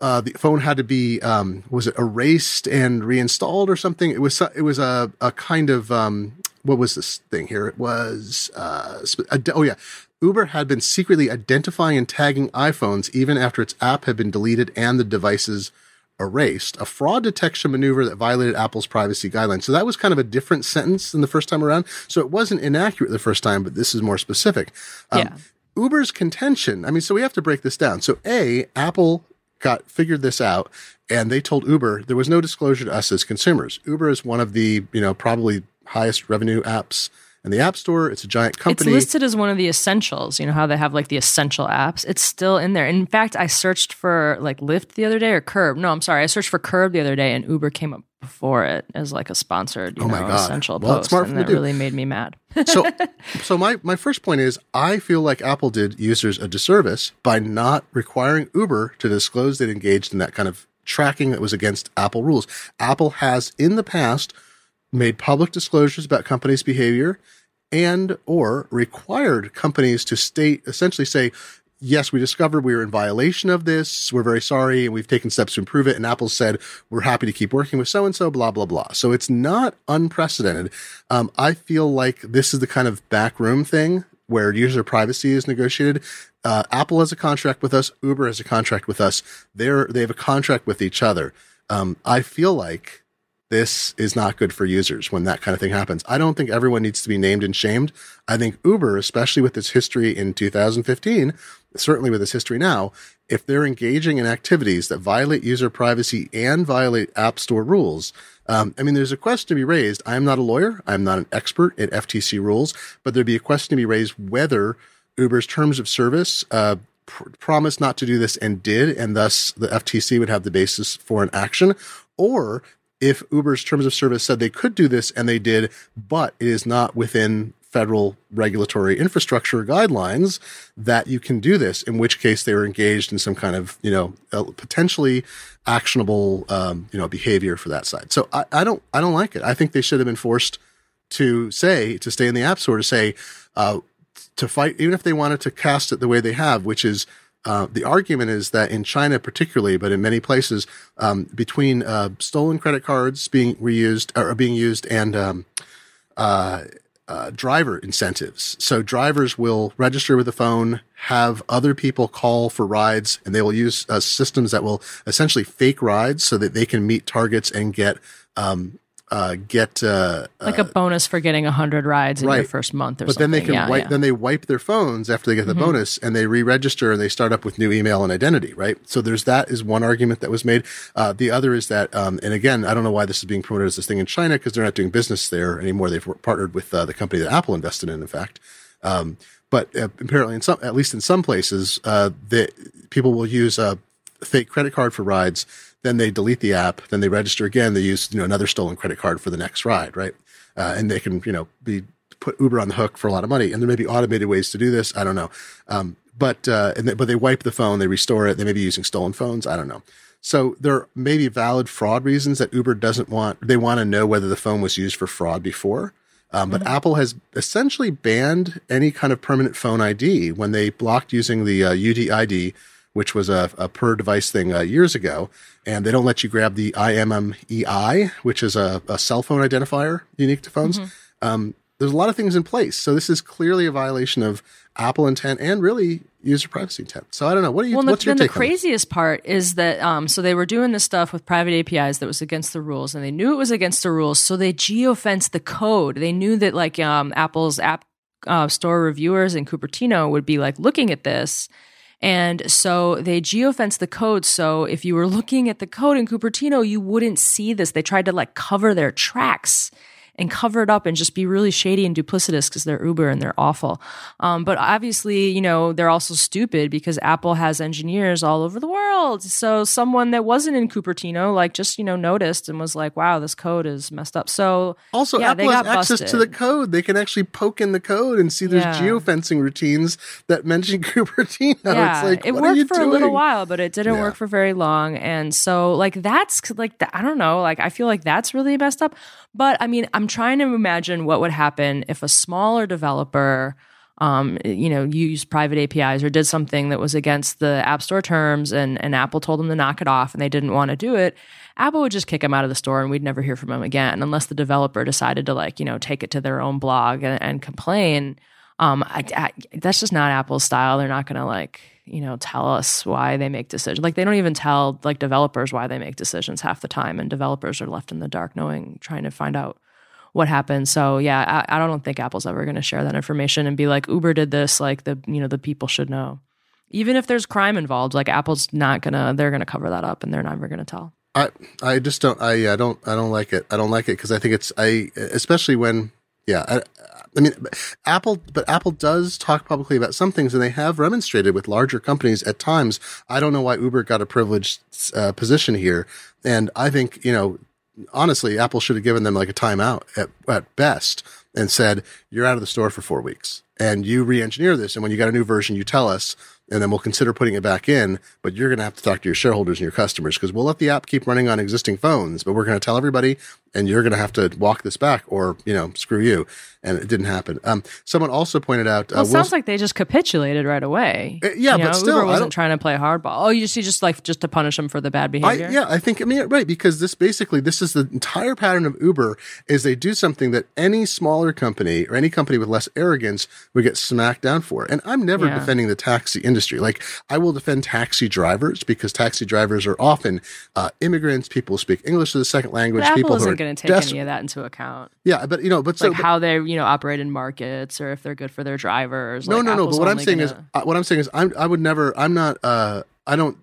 Speaker 1: uh, the phone had to be, um, was it erased and reinstalled or something? It was, it was a, a kind of, um, what was this thing here? It was, uh, oh yeah. Uber had been secretly identifying and tagging iPhones even after its app had been deleted and the devices erased. A fraud detection maneuver that violated Apple's privacy guidelines. So that was kind of a different sentence than the first time around. So it wasn't inaccurate the first time, but this is more specific. Um,
Speaker 2: Yeah.
Speaker 1: Uber's contention. I mean, so we have to break this down. So A, Apple got figured this out and they told Uber there was no disclosure to us as consumers. Uber is one of the, you know, probably highest revenue apps in the App Store. It's a giant company.
Speaker 2: It's listed as one of the essentials. You know how they have like the essential apps? It's still in there. In fact, I searched for like Lyft the other day or Curb. No, I'm sorry. I searched for Curb the other day and Uber came up before it as like a sponsored, you
Speaker 1: Oh
Speaker 2: know,
Speaker 1: my God.
Speaker 2: essential
Speaker 1: Well,
Speaker 2: post. and that
Speaker 1: do.
Speaker 2: really made me mad.
Speaker 1: so so my my first point is I feel like Apple did users a disservice by not requiring Uber to disclose they'd engaged in that kind of tracking that was against Apple rules. Apple has in the past made public disclosures about companies' behavior and or required companies to state essentially say yes we discovered we were in violation of this. We're very sorry and we've taken steps to improve it. And apple said we're happy to keep working with so and so blah blah blah. So it's not unprecedented. Um, i feel like this is the kind of backroom thing where user privacy is negotiated. Uh, apple has a contract with us. Uber has a contract with us. They're they have a contract with each other. Um, i feel like this is not good for users when that kind of thing happens. I don't think everyone needs to be named and shamed. I think Uber, especially with its history in 2015, certainly with its history now, if they're engaging in activities that violate user privacy and violate App Store rules, um, I mean, there's a question to be raised. I'm not a lawyer. I'm not an expert at FTC rules, but there'd be a question to be raised whether Uber's terms of service uh, pr- promised not to do this and did, and thus the FTC would have the basis for an action, or if Uber's terms of service said they could do this and they did, but it is not within federal regulatory infrastructure guidelines that you can do this, in which case they were engaged in some kind of, you know, uh, potentially actionable, um, you know, behavior for that side. So I, I don't, I don't like it. I think they should have been forced to say, to stay in the App Store, to say, uh, to fight, even if they wanted to cast it the way they have, which is uh, the argument is that in China, particularly, but in many places, um, between uh, stolen credit cards being reused or being used and um, uh, uh, driver incentives. So drivers will register with a phone, have other people call for rides, and they will use uh, systems that will essentially fake rides so that they can meet targets and get um, uh, get uh,
Speaker 2: like a bonus for getting hundred rides in your first month or something.
Speaker 1: but
Speaker 2: something.
Speaker 1: then they can
Speaker 2: yeah,
Speaker 1: wipe
Speaker 2: yeah.
Speaker 1: then they wipe their phones after they get the bonus and they re-register and they start up with new email and identity right so there's that is one argument that was made uh, the other is that um, and again i don't know why this is being promoted as this thing in china because they're not doing business there anymore they've partnered with uh, the company that apple invested in in fact um, but uh, apparently in some at least in some places uh, the people will use a fake credit card for rides then they delete the app then they register again they use you know another stolen credit card for the next ride right uh, and they can you know be put Uber on the hook for a lot of money. And there may be automated ways to do this. I don't know. Um, but uh, and they, but they wipe the phone, they restore it. They may be using stolen phones. I don't know. So there may be valid fraud reasons that Uber doesn't want. They want to know whether the phone was used for fraud before. Um, but Apple has essentially banned any kind of permanent phone ID when they blocked using the uh, UDID, which was a, a per device thing uh, years ago. And they don't let you grab the IMEI, which is a, a cell phone identifier unique to phones. Um, there's a lot of things in place. So this is clearly a violation of Apple intent and really user privacy intent. So I don't know. What do you?
Speaker 2: Well,
Speaker 1: what's
Speaker 2: then
Speaker 1: your
Speaker 2: the
Speaker 1: take on this?
Speaker 2: craziest part is that um, so they were doing this stuff with private APIs that was against the rules, and they knew it was against the rules, so they geofenced the code. They knew that like um, Apple's app uh, store reviewers in Cupertino would be like looking at this. And so they geofenced the code. So if you were looking at the code in Cupertino, you wouldn't see this. They tried to like cover their tracks and cover it up and just be really shady and duplicitous because they're Uber and they're awful. Um, but obviously, you know, they're also stupid because Apple has engineers all over the world. So someone that wasn't in Cupertino, like, just, you know, noticed and was like, wow, this code is messed up. So
Speaker 1: Also,
Speaker 2: yeah, they
Speaker 1: Apple has
Speaker 2: got
Speaker 1: access to the code. They can actually poke in the code and see there's
Speaker 2: Yeah.
Speaker 1: geofencing routines that mention Cupertino.
Speaker 2: yeah,
Speaker 1: it's like,
Speaker 2: it
Speaker 1: what are you
Speaker 2: worked for a little while, but it didn't
Speaker 1: Yeah.
Speaker 2: work for very long. And so, like, that's like, I don't know, like, I feel like that's really messed up. But I mean, I'm trying to imagine what would happen if a smaller developer, um, you know, used private APIs or did something that was against the App Store terms, and and Apple told them to knock it off, and they didn't want to do it. Apple would just kick them out of the store, and we'd never hear from them again, unless the developer decided to like, you know, take it to their own blog and, and complain. Um, I, I, that's just not Apple's style. They're not going to like, you know, tell us why they make decisions. Like they don't even tell like developers why they make decisions half the time, and developers are left in the dark, knowing trying to find out what happened. So yeah, I, I don't think Apple's ever going to share that information and be like, Uber did this. Like the you know the people should know, even if there's crime involved. Like Apple's not gonna, they're gonna cover that up, and they're never gonna tell.
Speaker 1: I I just don't I I don't I don't like it. I don't like it because I think it's I especially when yeah I, I mean Apple but Apple does talk publicly about some things and they have remonstrated with larger companies at times. I don't know why Uber got a privileged uh, position here, and I think you know honestly Apple should have given them like a timeout at at best and said you're out of the store for four weeks and you re-engineer this and when you got a new version you tell us and then we'll consider putting it back in. But you're going to have to talk to your shareholders and your customers because we'll let the app keep running on existing phones, but we're going to tell everybody, and you're going to have to walk this back, or you know, screw you. And it didn't happen. Um, someone also pointed out.
Speaker 2: Well,
Speaker 1: uh,
Speaker 2: it sounds like they just capitulated right away.
Speaker 1: Uh, yeah,
Speaker 2: You
Speaker 1: but
Speaker 2: know,
Speaker 1: still,
Speaker 2: Uber wasn't trying to play hardball. Oh, you see, just like just to punish them for the bad
Speaker 1: I,
Speaker 2: behavior.
Speaker 1: yeah, I think I mean right because this basically this is the entire pattern of Uber is they do something that any smaller company or any company with less arrogance would get smacked down for. And I'm never
Speaker 2: Yeah.
Speaker 1: defending the taxi industry. Like I will defend taxi drivers because taxi drivers are often uh, immigrants, people who speak English as a second language, people who are
Speaker 2: going to take
Speaker 1: des-
Speaker 2: any of that into account,
Speaker 1: Yeah, but you know, but so
Speaker 2: like
Speaker 1: but-
Speaker 2: how they you know operate in markets or if they're good for their drivers.
Speaker 1: No,
Speaker 2: Like,
Speaker 1: no, no. But what I'm saying is,
Speaker 2: gonna-
Speaker 1: uh, what I'm saying is, I'm, I would never. I'm not. Uh, I don't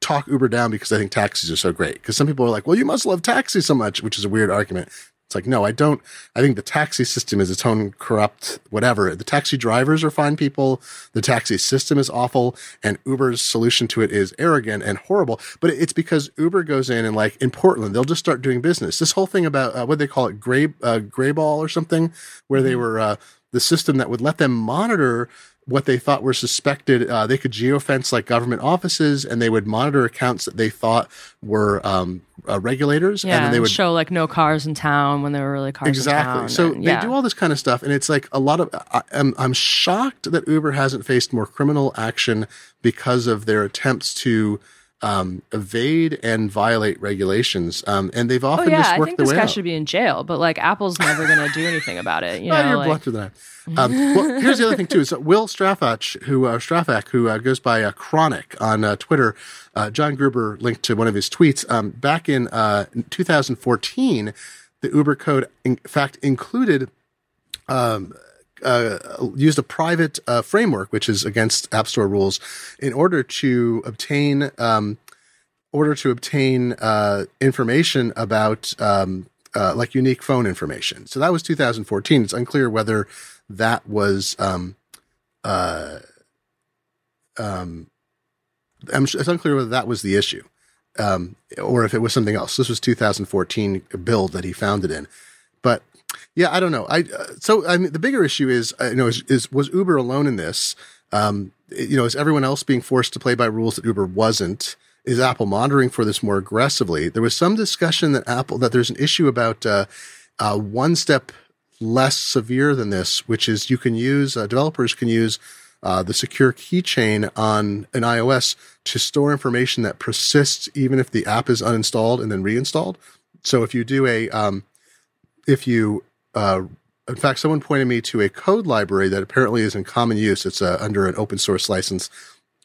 Speaker 1: talk Uber down because I think taxis are so great. Because some people are like, "Well, you must love taxis so much," which is a weird argument. It's like, no, I don't. I think the taxi system is its own corrupt whatever. The taxi drivers are fine people. The taxi system is awful, and Uber's solution to it is arrogant and horrible. But it's because Uber goes in and like in Portland, they'll just start doing business. This whole thing about uh, what they call it, gray uh, Greyball or something, where they were uh, the system that would let them monitor what they thought were suspected. Uh, they could geofence like government offices, and they would monitor accounts that they thought were um, uh, regulators,
Speaker 2: yeah,
Speaker 1: and then they would
Speaker 2: show like no cars in town when there were really cars. In
Speaker 1: exactly. So
Speaker 2: and-
Speaker 1: they
Speaker 2: yeah.
Speaker 1: do all this kind of stuff, and it's like a lot of. I, I'm I'm shocked that Uber hasn't faced more criminal action because of their attempts to um, evade and violate regulations, um, and they've
Speaker 2: Oh
Speaker 1: often
Speaker 2: yeah,
Speaker 1: just
Speaker 2: I
Speaker 1: worked
Speaker 2: think
Speaker 1: their
Speaker 2: this guy
Speaker 1: out.
Speaker 2: should be in jail, but like Apple's never going to do anything about it. You
Speaker 1: Oh,
Speaker 2: know,
Speaker 1: you're
Speaker 2: like,
Speaker 1: blunter than I. Um, well, here's the other thing too: is Will Strafach, who uh, Strafak, who uh, goes by uh, Chronic on uh, Twitter, uh, John Gruber linked to one of his tweets um, back in uh, 2014. The Uber code, in fact, included um, uh, used a private uh, framework, which is against App Store rules, in order to obtain um, order to obtain uh, information about um, uh, like unique phone information. So that was 2014. It's unclear whether that was um, uh, um, it's unclear whether that was the issue. Um, or if it was something else. This was 2014 build that he founded in, but yeah, I don't know. I uh, so I mean the bigger issue is uh, you know is, is was Uber alone in this? Um, you know, is everyone else being forced to play by rules that Uber wasn't? Is Apple monitoring for this more aggressively? There was some discussion that Apple that there's an issue about uh, uh, one step less severe than this, which is you can use uh, developers can use uh, the secure keychain on an iOS to store information that persists even if the app is uninstalled and then reinstalled. So if you do a um, if you uh, in fact someone pointed me to a code library that apparently is in common use. It's uh, under an open source license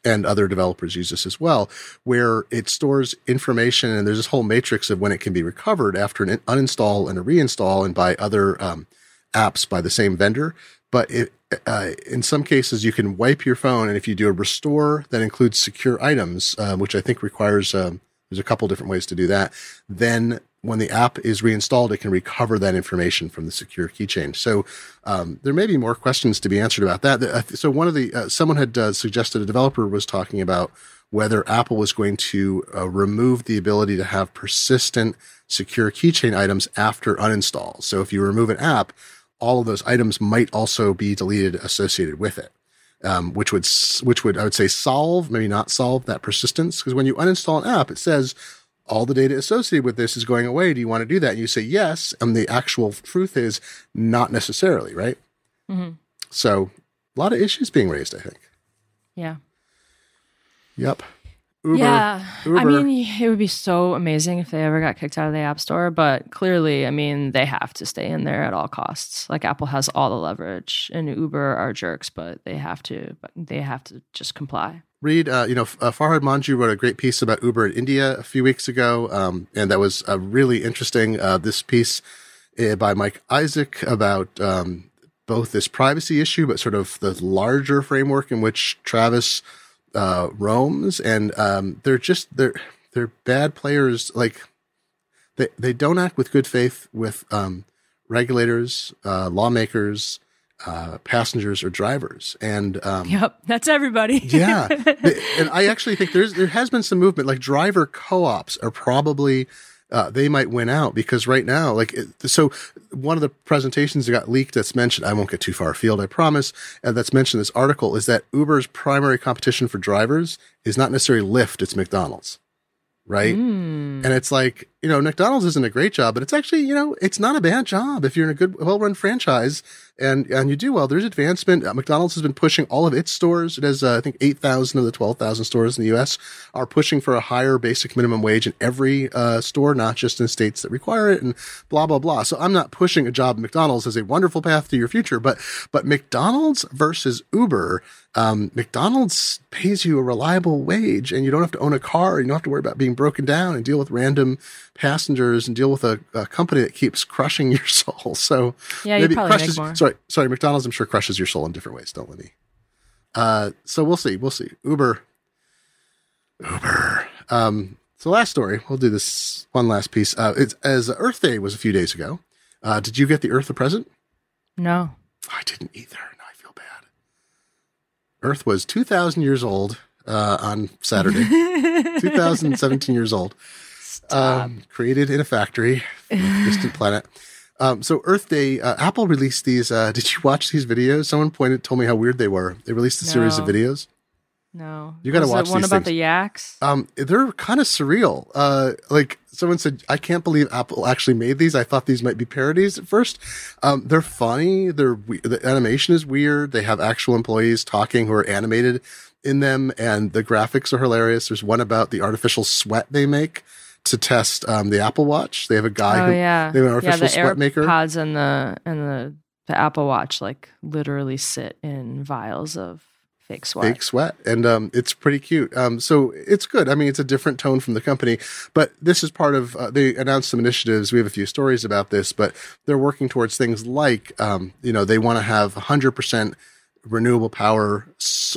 Speaker 1: and other developers use this as well where it stores information and there's this whole matrix of when it can be recovered after an uninstall and a reinstall and by other um, apps by the same vendor. But it, uh, in some cases you can wipe your phone and if you do a restore that includes secure items uh, which i think requires um, there's a couple different ways to do that. Then when the app is reinstalled, it can recover that information from the secure keychain. So um, there may be more questions to be answered about that. Uh, So one of the uh, someone had uh, suggested a developer was talking about whether Apple was going to uh, remove the ability to have persistent secure keychain items after uninstall. So if you remove an app, all of those items might also be deleted associated with it. Um, which would which would I would say solve maybe not solve that persistence because when you uninstall an app it says all the data associated with this is going away. Do you want to do that? And you say yes. And the actual truth is not necessarily, right?
Speaker 2: Mhm.
Speaker 1: So a lot of issues being raised, I think.
Speaker 2: Yeah.
Speaker 1: Yep. Uber.
Speaker 2: yeah. I mean, it would be so amazing if they ever got kicked out of the App Store, but clearly, I mean, they have to stay in there at all costs. Like Apple has all the leverage, and Uber are jerks, but they have to. But they have to just comply.
Speaker 1: read, uh, you know, uh, Farhad Manjoo wrote a great piece about Uber in India a few weeks ago. Um, and that was uh, really interesting. Uh, this piece uh, by Mike Isaac about um, both this privacy issue, but sort of the larger framework in which Travis uh, roams. And um, they're just, they're, they're bad players. Like they, they don't act with good faith with um, regulators, uh, lawmakers, uh, passengers, or drivers. And um,
Speaker 2: Yep, that's everybody.
Speaker 1: yeah, and I actually think there's there has been some movement. Like driver co-ops are probably uh, they might win out because right now, like so, one of the presentations that got leaked that's mentioned. I won't get too far afield, I promise. And that's mentioned in this article is that Uber's primary competition for drivers is not necessarily Lyft; it's McDonald's, right?
Speaker 2: Mm.
Speaker 1: And it's like, you know, McDonald's isn't a great job, but it's actually, you know, it's not a bad job if you're in a good, well run franchise and, and you do well. There's advancement. Uh, McDonald's has been pushing all of its stores. It has, uh, I think, 8,000 of the 12,000 stores in the U.S. are pushing for a higher basic minimum wage in every uh, store, not just in states that require it and blah, blah, blah. So I'm not pushing a job at McDonald's as a wonderful path to your future, but, but McDonald's versus Uber, um, McDonald's pays you a reliable wage and you don't have to own a car. You don't have to worry about being broken down and deal with random passengers and deal with a, a company that keeps crushing your soul. So
Speaker 2: Yeah, you probably
Speaker 1: crushes,
Speaker 2: make more.
Speaker 1: sorry, sorry, McDonald's I'm sure crushes your soul in different ways. Don't let me. Uh, so we'll see. We'll see. Uber, Uber. Um, so last story. We'll do this one last piece. Uh, it's as Earth Day was a few days ago. Uh, did you get the Earth a present?
Speaker 2: No.
Speaker 1: I didn't either. Now I feel bad. Earth was 2,000 years old uh, on Saturday. 2017 years old. Um, created in a factory, a distant planet. Um, so Earth Day, uh, Apple released these. Uh, did you watch these videos? Someone pointed, told me how weird they were. They released a series of videos.
Speaker 2: No.
Speaker 1: You gotta
Speaker 2: Was
Speaker 1: watch
Speaker 2: one
Speaker 1: these
Speaker 2: about
Speaker 1: things.
Speaker 2: the yaks.
Speaker 1: Um, they're kind of surreal. Uh, like someone said, I can't believe Apple actually made these. I thought these might be parodies at first. Um, they're funny. They're we- the animation is weird. They have actual employees talking who are animated in them, and the graphics are hilarious. There's one about the artificial sweat they make to test um, the Apple Watch. They have a guy
Speaker 2: Oh
Speaker 1: who
Speaker 2: yeah,
Speaker 1: they have an artificial
Speaker 2: yeah. The
Speaker 1: sweat maker.
Speaker 2: AirPods and the and the the Apple Watch like literally sit in vials of fake sweat.
Speaker 1: fake sweat and um, it's pretty cute um, so it's good i mean it's a different tone from the company but this is part of uh, they announced some initiatives we have a few stories about this but they're working towards things like um, you know they want to have 100% renewable power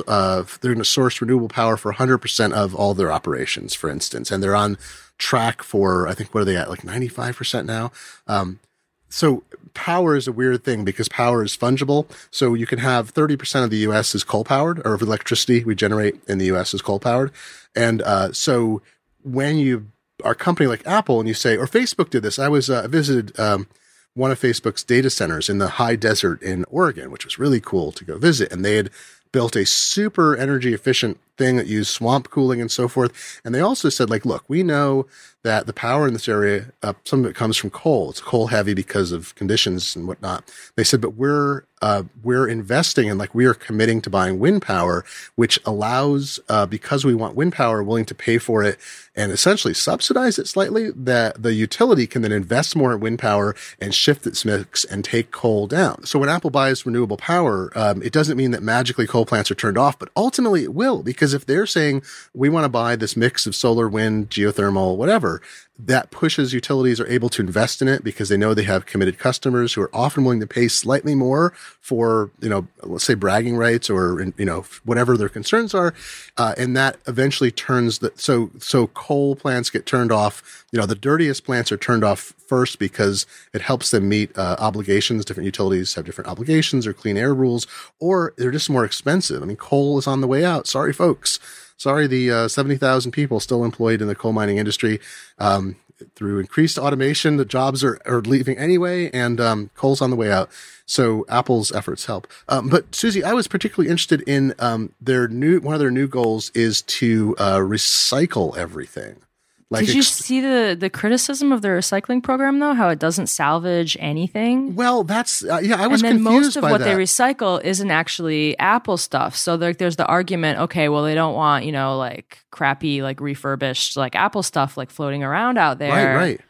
Speaker 1: uh, they're going to source renewable power for 100% of all their operations for instance and they're on track for i think what are they at like 95% now um, so power is a weird thing because power is fungible. So you can have 30% of the US is coal powered or of electricity we generate in the US is coal powered. And, uh, so when you are a company like Apple and you say, or Facebook did this, I was, uh, visited, um, one of Facebook's data centers in the high desert in Oregon, which was really cool to go visit. And they had built a super energy efficient thing that used swamp cooling and so forth. And they also said, like, look, we know that the power in this area, uh, some of it comes from coal. It's coal heavy because of conditions and whatnot. They said, but we're uh, we're investing and like we are committing to buying wind power, which allows uh, because we want wind power, willing to pay for it and essentially subsidize it slightly. That the utility can then invest more in wind power and shift its mix and take coal down. So when Apple buys renewable power, um, it doesn't mean that magically coal plants are turned off, but ultimately it will because if they're saying we want to buy this mix of solar, wind, geothermal, whatever, that pushes utilities are able to invest in it because they know they have committed customers who are often willing to pay slightly more for, you know, let's say bragging rights or, you know, whatever their concerns are. Uh, and that eventually turns the, so, so coal plants get turned off. You know, the dirtiest plants are turned off first because it helps them meet uh, obligations. Different utilities have different obligations or clean air rules, or they're just more expensive. I mean, coal is on the way out. Sorry, folks sorry, the uh, 70,000 people still employed in the coal mining industry. Um, through increased automation, the jobs are, are leaving anyway, and um, coal's on the way out. So Apple's efforts help. Um, but Susie, I was particularly interested in um, their new one of their new goals is to uh, recycle everything. Like
Speaker 2: Did you
Speaker 1: ex-
Speaker 2: see the the criticism of the recycling program though? How it doesn't salvage anything.
Speaker 1: well, that's uh, yeah. I was
Speaker 2: and then
Speaker 1: confused
Speaker 2: most of what
Speaker 1: that.
Speaker 2: they recycle isn't actually Apple stuff. So like, there's the argument, okay, well, they don't want you know like crappy like refurbished like Apple stuff like floating around out there.
Speaker 1: right, right.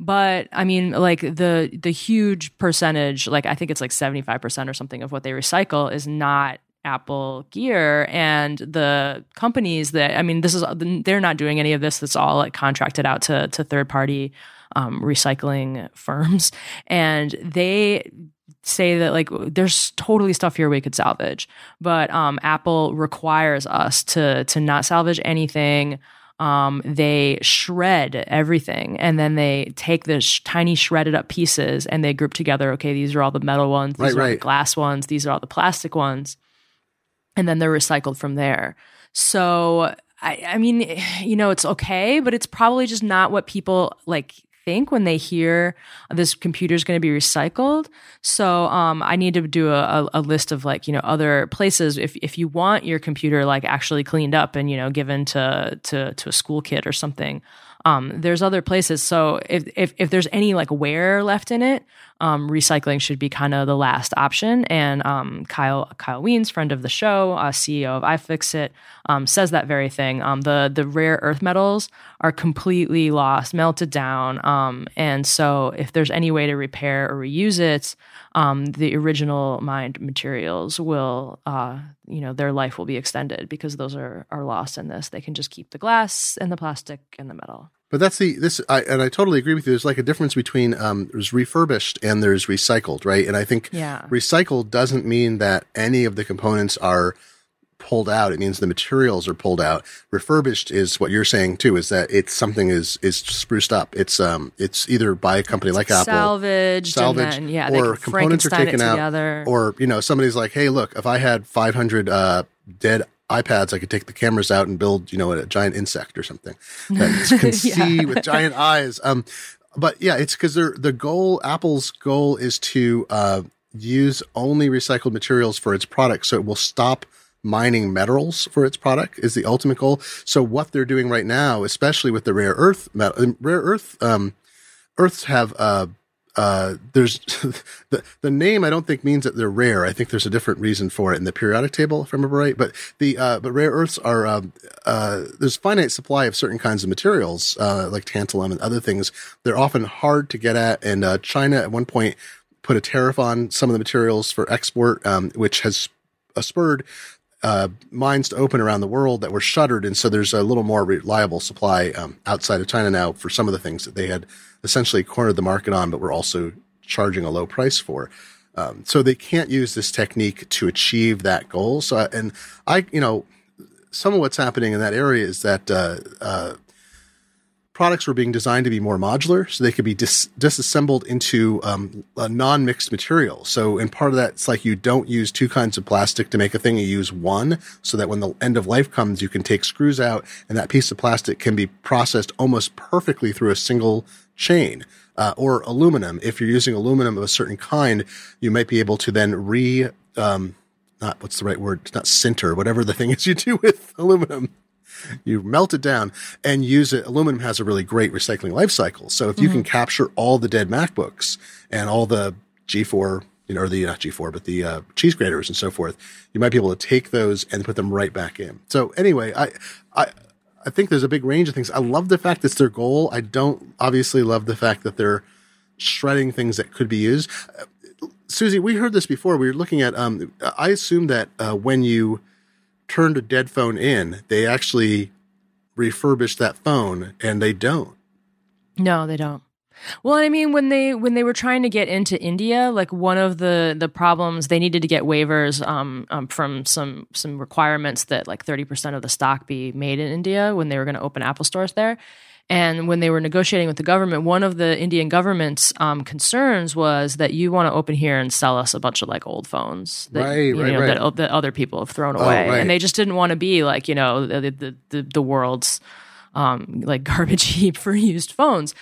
Speaker 2: But I mean, like the the huge percentage, like I think it's like seventy five percent or something of what they recycle is not Apple gear, and the companies that I mean, this is they're not doing any of this. That's all like contracted out to to third party um, recycling firms, and they say that like there's totally stuff here we could salvage, but um, Apple requires us to to not salvage anything um, they shred everything and then they take the sh- tiny shredded up pieces and they group together okay these are all the metal ones these
Speaker 1: Right,
Speaker 2: are all the
Speaker 1: right.
Speaker 2: glass ones these are all the plastic ones and then they're recycled from there. So I, I mean you know it's okay but it's probably just not what people like think when they hear this computer is going to be recycled. So um, i need to do a, a, list of like you know other places. If, if you want your computer like actually cleaned up and you know given to to, to a school kid or something um, there's other places. So if, if if there's any like wear left in it um, recycling should be kind of the last option and um, kyle kyle Wiens friend of the show uh, ceo of iFixit um, says that very thing um, the the rare earth metals are completely lost melted down um, and so if there's any way to repair or reuse it um, the original mined materials will, uh, you know, their life will be extended because those are are lost in this. They can just keep the glass and the plastic and the metal.
Speaker 1: But that's the this, I, and I totally agree with you. There's like a difference between um, there's refurbished and there's recycled, right? And I think
Speaker 2: Yeah.
Speaker 1: recycled doesn't mean that any of the components are pulled out. It means the materials are pulled out. Refurbished is what you're saying too. Is that it's something is is spruced up. It's um it's either by a company like Apple,
Speaker 2: salvaged,
Speaker 1: salvaged,
Speaker 2: then, yeah,
Speaker 1: or components are taken out, or you know somebody's like, hey, look, if I had 500 uh, dead iPads, I could take the cameras out and build you know a giant insect or something that can see with giant eyes. Um, but yeah, it's because they're the goal. Apple's goal is to uh, use only recycled materials for its products, so it will stop mining metals for its product is the ultimate goal. So what they're doing right now, especially with the rare earth metal, rare earth um, Earths have uh, uh, there's the the name I don't think means that they're rare. I think there's a different reason for it in the periodic table, if I remember right. But the uh, but rare earths are um, uh, there's finite supply of certain kinds of materials uh, like tantalum and other things. They're often hard to get at, and uh, China at one point put a tariff on some of the materials for export, um, which has spurred uh, mines to open around the world that were shuttered, and so there's a little more reliable supply um, outside of China now for some of the things that they had essentially cornered the market on, but were also charging a low price for. Um, so they can't use this technique to achieve that goal. So, and I, you know, some of what's happening in that area is that uh, uh, products were being designed to be more modular, so they could be dis- disassembled into um, a non-mixed material. So, in part of that, it's like you don't use two kinds of plastic to make a thing; you use one, so that when the end of life comes, you can take screws out, and that piece of plastic can be processed almost perfectly through a single chain. Uh, or aluminum. If you're using aluminum of a certain kind, you might be able to then re, um, not what's the right word? It's not sinter, whatever the thing is you do with aluminum you melt it down and use it. Aluminum has a really great recycling life cycle. So if you mm-hmm. can capture all the dead MacBooks and all the G4, you know, or the not G4, but the uh, cheese graters and so forth, you might be able to take those and put them right back in. So anyway, I, I, I think there's a big range of things. I love the fact it's their goal. I don't obviously love the fact that they're shredding things that could be used. Uh, Susie, we heard this before. We were looking at. Um, I assume that uh, when you turned a dead phone in, they actually refurbish that phone, and they don't.
Speaker 2: No, they don't. Well, I mean, when they when they were trying to get into India, like one of the the problems they needed to get waivers um, um, from some some requirements that like thirty percent of the stock be made in India when they were going to open Apple stores there. And when they were negotiating with the government, one of the Indian government's um, concerns was that you want to open here and sell us a bunch of like old phones that,
Speaker 1: right, you
Speaker 2: right,
Speaker 1: know,
Speaker 2: right. That, that, other people have thrown away, oh, and they just didn't want to be like you know the the, the, the world's um, like garbage heap for used phones.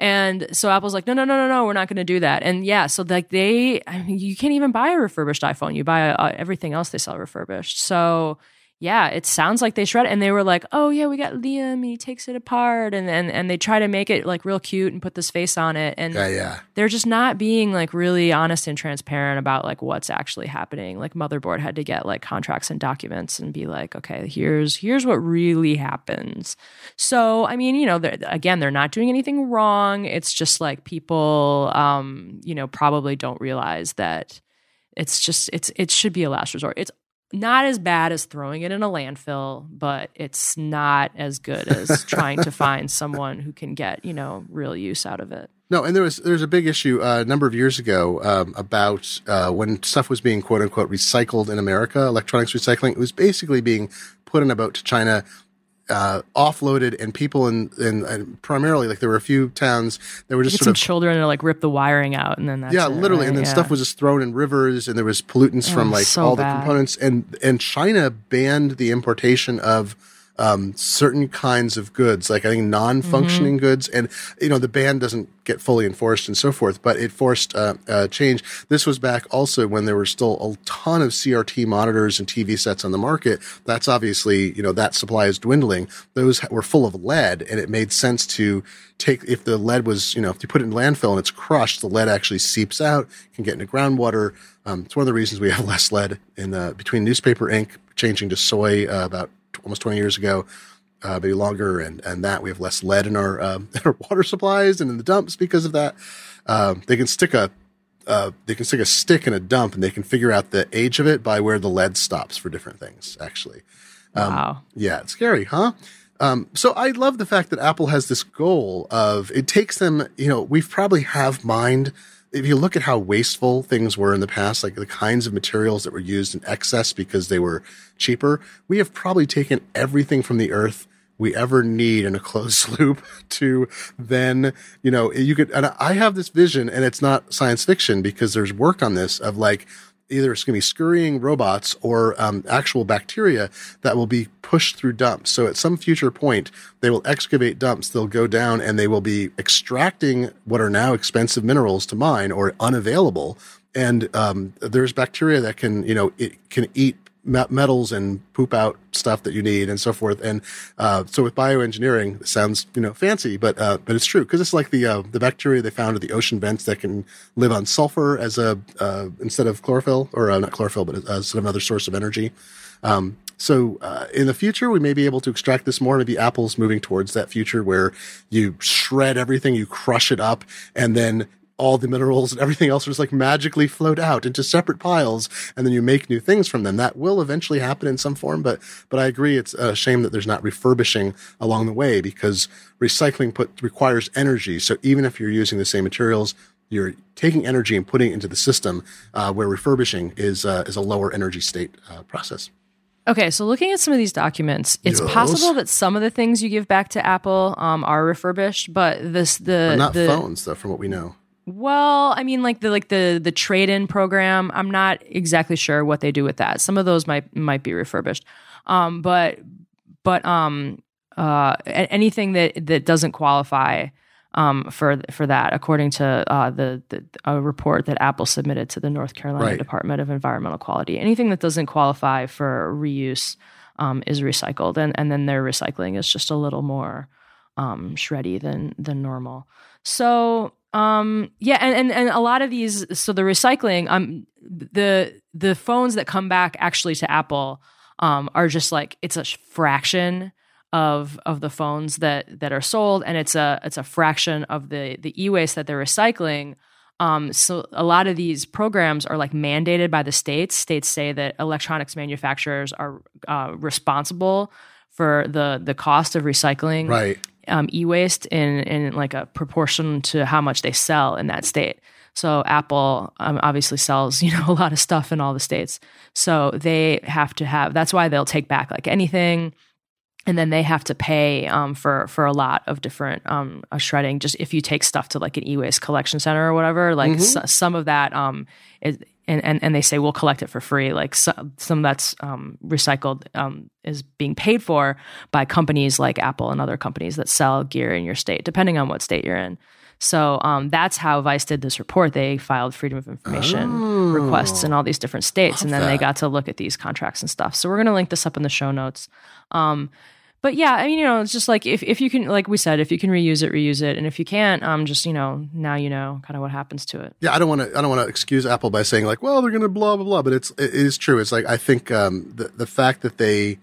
Speaker 2: And so Apple's like, no, no, no, no, no, we're not going to do that. And yeah, so like they, I mean, you can't even buy a refurbished iPhone. You buy uh, everything else they sell refurbished. So yeah, it sounds like they shred it. And they were like, oh, yeah, we got Liam. He takes it apart. And, and, and they try to make it like real cute and put this face on it. And
Speaker 1: yeah, yeah.
Speaker 2: they're just not being like really honest and transparent about like what's actually happening. Like Motherboard had to get like contracts and documents and be like, okay, here's, here's what really happens. So, I mean, you know, they're, again, they're not doing anything wrong. It's just like people, um, you know, probably don't realize that it's just it's it should be a last resort. It's not as bad as throwing it in a landfill, but it's not as good as trying to find someone who can get, you know, real use out of it.
Speaker 1: No, and there was there's a big issue uh, a number of years ago um, about uh, when stuff was being quote unquote recycled in America, electronics recycling. It was basically being put in a boat to China uh, offloaded and people in, in, in, primarily like there were a few towns that were just
Speaker 2: some of children to like rip the wiring out and then that's
Speaker 1: yeah
Speaker 2: it,
Speaker 1: literally
Speaker 2: right?
Speaker 1: and then
Speaker 2: yeah.
Speaker 1: stuff was just thrown in rivers and there was pollutants
Speaker 2: Oh,
Speaker 1: from like
Speaker 2: so
Speaker 1: all
Speaker 2: bad.
Speaker 1: the components and and China banned the importation of um, certain kinds of goods, like I think non-functioning
Speaker 2: Mm-hmm.
Speaker 1: goods, and you know the ban doesn't get fully enforced and so forth, but it forced uh, uh, change. This was back also when there were still a ton of CRT monitors and TV sets on the market. That's obviously you know that supply is dwindling. Those were full of lead, and it made sense to take if the lead was you know if you put it in landfill and it's crushed, the lead actually seeps out, can get into groundwater. Um, it's one of the reasons we have less lead in the between newspaper ink changing to soy uh, about almost 20 years ago, uh, maybe longer, and and that we have less lead in our um, in our water supplies and in the dumps because of that. Um, they can stick a uh, they can stick a stick in a dump and they can figure out the age of it by where the lead stops for different things. Actually, um,
Speaker 2: wow.
Speaker 1: yeah, it's scary, huh? Um, so I love the fact that Apple has this goal of it takes them. You know, we've probably have mined if you look at how wasteful things were in the past, like the kinds of materials that were used in excess because they were cheaper, we have probably taken everything from the earth we ever need in a closed loop to then, you know, you could, and I have this vision and it's not science fiction because there's work on this of like, either it's going to be scurrying robots or um, actual bacteria that will be pushed through dumps. So at some future point, they will excavate dumps. They'll go down and they will be extracting what are now expensive minerals to mine or unavailable. And um, there's bacteria that can, you know, it can eat metals and poop out stuff that you need and so forth. And uh, so with bioengineering, it sounds you know fancy, but uh, but it's true because it's like the uh, the bacteria they found at the ocean vents that can live on sulfur as a uh, instead of chlorophyll or uh, not chlorophyll, but as another source of energy. Um, so uh, in the future, we may be able to extract this more. Maybe Apple's moving towards that future where you shred everything, you crush it up, and then all the minerals and everything else just like magically float out into separate piles and then you make new things from them. That will eventually happen in some form, but, but I agree. It's a shame that there's not refurbishing along the way because recycling put requires energy. So even if you're using the same materials, you're taking energy and putting it into the system, uh, where refurbishing is, uh, is a lower energy state, uh, process.
Speaker 2: Okay, so looking at some of these documents, it's yes. possible that some of the things you give back to Apple um, are refurbished, but this the
Speaker 1: not
Speaker 2: the,
Speaker 1: phones though, from what we know.
Speaker 2: Well, I mean, like the like the the trade in program. I'm not exactly sure what they do with that. Some of those might might be refurbished, um, but but um, uh, anything that that doesn't qualify um, for for that, according to uh, the, the a report that Apple submitted to the North Carolina right. Department of Environmental Quality, anything that doesn't qualify for reuse um, is recycled, and and then their recycling is just a little more um, shreddy than than normal. So um, yeah, and, and and a lot of these, so the recycling, um, the the phones that come back actually to Apple, um, are just like it's a fraction of of the phones that that are sold, and it's a it's a fraction of the the e waste that they're recycling. Um, so a lot of these programs are like mandated by the states. States say that electronics manufacturers are uh, responsible for the the cost of recycling
Speaker 1: right
Speaker 2: um, e-waste in in like a proportion to how much they sell in that state. So Apple um, obviously sells you know a lot of stuff in all the states. So they have to have. That's why they'll take back like anything, and then they have to pay um, for for a lot of different um, shredding. Just if you take stuff to like an e-waste collection center or whatever, like mm-hmm. s- some of that um, is and, and, and they say we'll collect it for free. Like so, some that's um, recycled um, is being paid for by companies like Apple and other companies that sell gear in your state, depending on what state you're in. So um, that's how Vice did this report. They filed freedom of information oh, requests in all these different states, and then that. they got to look at these contracts and stuff. So we're going to link this up in the show notes. Um, but yeah, I mean, you know, it's just like if, if you can, like we said, if you can reuse it, reuse it, and if you can't, um, just you know, now you know kind of what happens to it.
Speaker 1: Yeah, I don't want to, I don't want to excuse Apple by saying like, well, they're going to blah blah blah, but it's it is true. It's like I think um, the the fact that they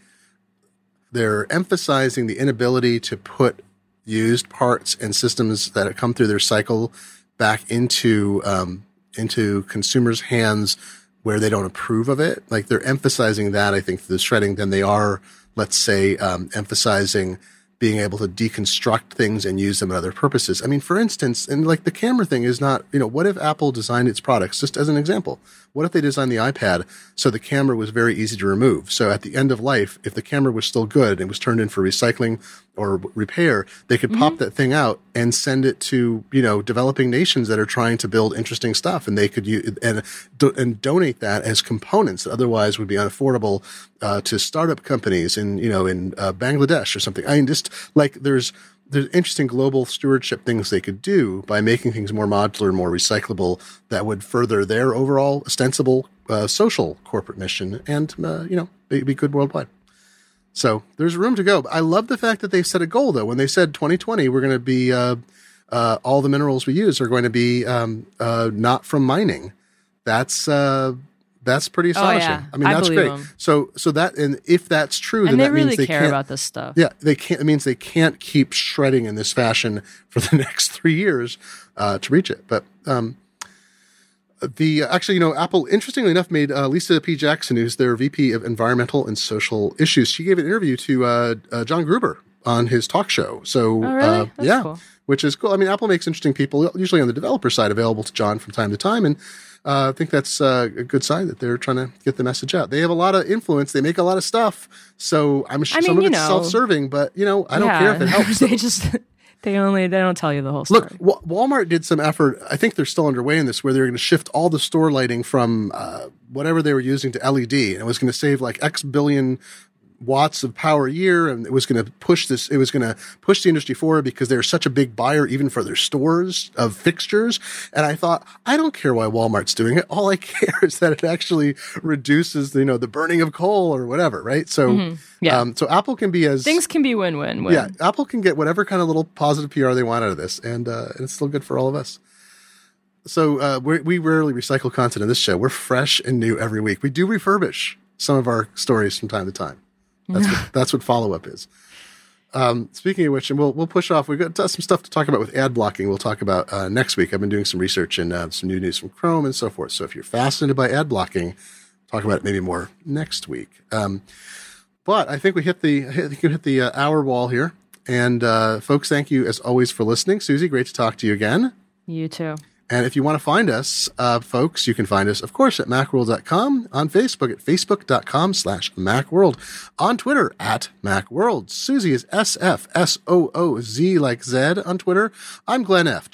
Speaker 1: they're emphasizing the inability to put used parts and systems that have come through their cycle back into um, into consumers' hands where they don't approve of it. Like they're emphasizing that I think the shredding than they are let's say, um, emphasizing being able to deconstruct things and use them in other purposes. I mean, for instance, and like the camera thing is not, you know, what if Apple designed its products, just as an example? What if they designed the iPad so the camera was very easy to remove? So at the end of life, if the camera was still good and it was turned in for recycling or repair, they could mm-hmm. pop that thing out and send it to, you know, developing nations that are trying to build interesting stuff and they could use and, and donate that as components that otherwise would be unaffordable uh, to startup companies in, you know, in uh, Bangladesh or something. I mean, just like there's, there's interesting global stewardship things they could do by making things more modular and more recyclable that would further their overall ostensible uh, social corporate mission and uh, you know be, be, good worldwide. So there's room to go. I love the fact that they set a goal though. When they said 2020, we're going to be uh, uh, all the minerals we use are going to be um, uh, not from mining. That's uh, that's pretty astonishing. Oh, yeah. I mean, that's great. Them. So, so that, and if that's true,
Speaker 2: and
Speaker 1: then that
Speaker 2: really
Speaker 1: means they
Speaker 2: care
Speaker 1: can't,
Speaker 2: about this stuff.
Speaker 1: Yeah, they can't. It means they can't keep shredding in this fashion for the next three years uh, to reach it. But um, the actually, you know, Apple, interestingly enough, made uh, Lisa P. Jackson, who's their VP of Environmental and Social Issues, she gave an interview to uh, uh John Gruber on his talk show. So,
Speaker 2: oh, really? Uh,
Speaker 1: yeah,
Speaker 2: cool.
Speaker 1: which is cool. I mean, Apple makes interesting people, usually on the developer side, available to John from time to time, and uh, I think that's uh, a good sign that they're trying to get the message out. They have a lot of influence. They make a lot of stuff. So I'm sure I mean, some of it's know, self-serving, but you know, I don't yeah, care if it helps.
Speaker 2: they just they only they don't tell you the whole story.
Speaker 1: Look, Walmart did some effort. I think they're still underway in this, where they're going to shift all the store lighting from uh, whatever they were using to LED, and it was going to save like X billion watts of power a year, and it was going to push this. It was going to push the industry forward because they're such a big buyer, even for their stores of fixtures. And I thought, I don't care why Walmart's doing it. All I care is that it actually reduces, you know, the burning of coal or whatever, right? So,
Speaker 2: Mm-hmm. Yeah.
Speaker 1: um, so Apple can be as
Speaker 2: Things can be win-win. Win.
Speaker 1: yeah, Apple can get whatever kind of little positive PR they want out of this, and uh, it's still good for all of us. So uh, we we rarely recycle content in this show. We're fresh and new every week. We do refurbish some of our stories from time to time. That's what, that's what follow up is. Um, speaking of which, and we'll we'll push off. We've got some stuff to talk about with ad blocking. We'll talk about uh, next week. I've been doing some research and uh, some new news from Chrome and so forth. So if you're fascinated by ad blocking, talk about it maybe more next week. Um, but I think we hit the I think we hit the uh, hour wall here. And uh, folks, thank you as always for listening. Susie, great to talk to you again.
Speaker 2: You too.
Speaker 1: And if you want to find us, uh, folks, you can find us, of course, at macworld.com, on Facebook at facebook.com slash macworld, on Twitter at macworld. Susie is S-F-S-O-O-Z like Zed on Twitter. I'm Glenn F,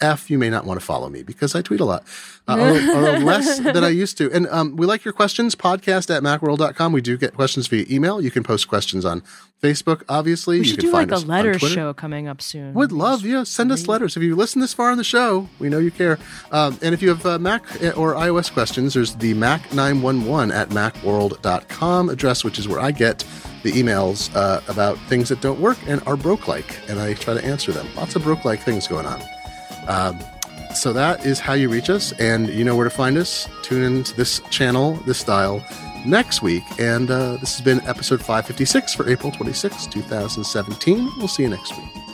Speaker 1: G-L-E-N-N-F. You may not want to follow me because I tweet a lot, uh, or, or less than I used to. And um, we like your questions, podcast at macworld.com. We do get questions via email. You can post questions on Facebook, obviously.
Speaker 2: We
Speaker 1: you
Speaker 2: should do like a letter show coming up soon.
Speaker 1: Would love, yeah. Send us letters. If you listen this far in the show, we know you care. Um, and if you have uh, Mac or iOS questions, there's the Mac911 at macworld.com address, which is where I get the emails uh, about things that don't work and are broke like, and I try to answer them. Lots of broke like things going on. Um, so that is how you reach us, and you know where to find us. Tune into this channel, this style, next week. And uh, this has been episode 556 for April 26, 2017. We'll see you next week.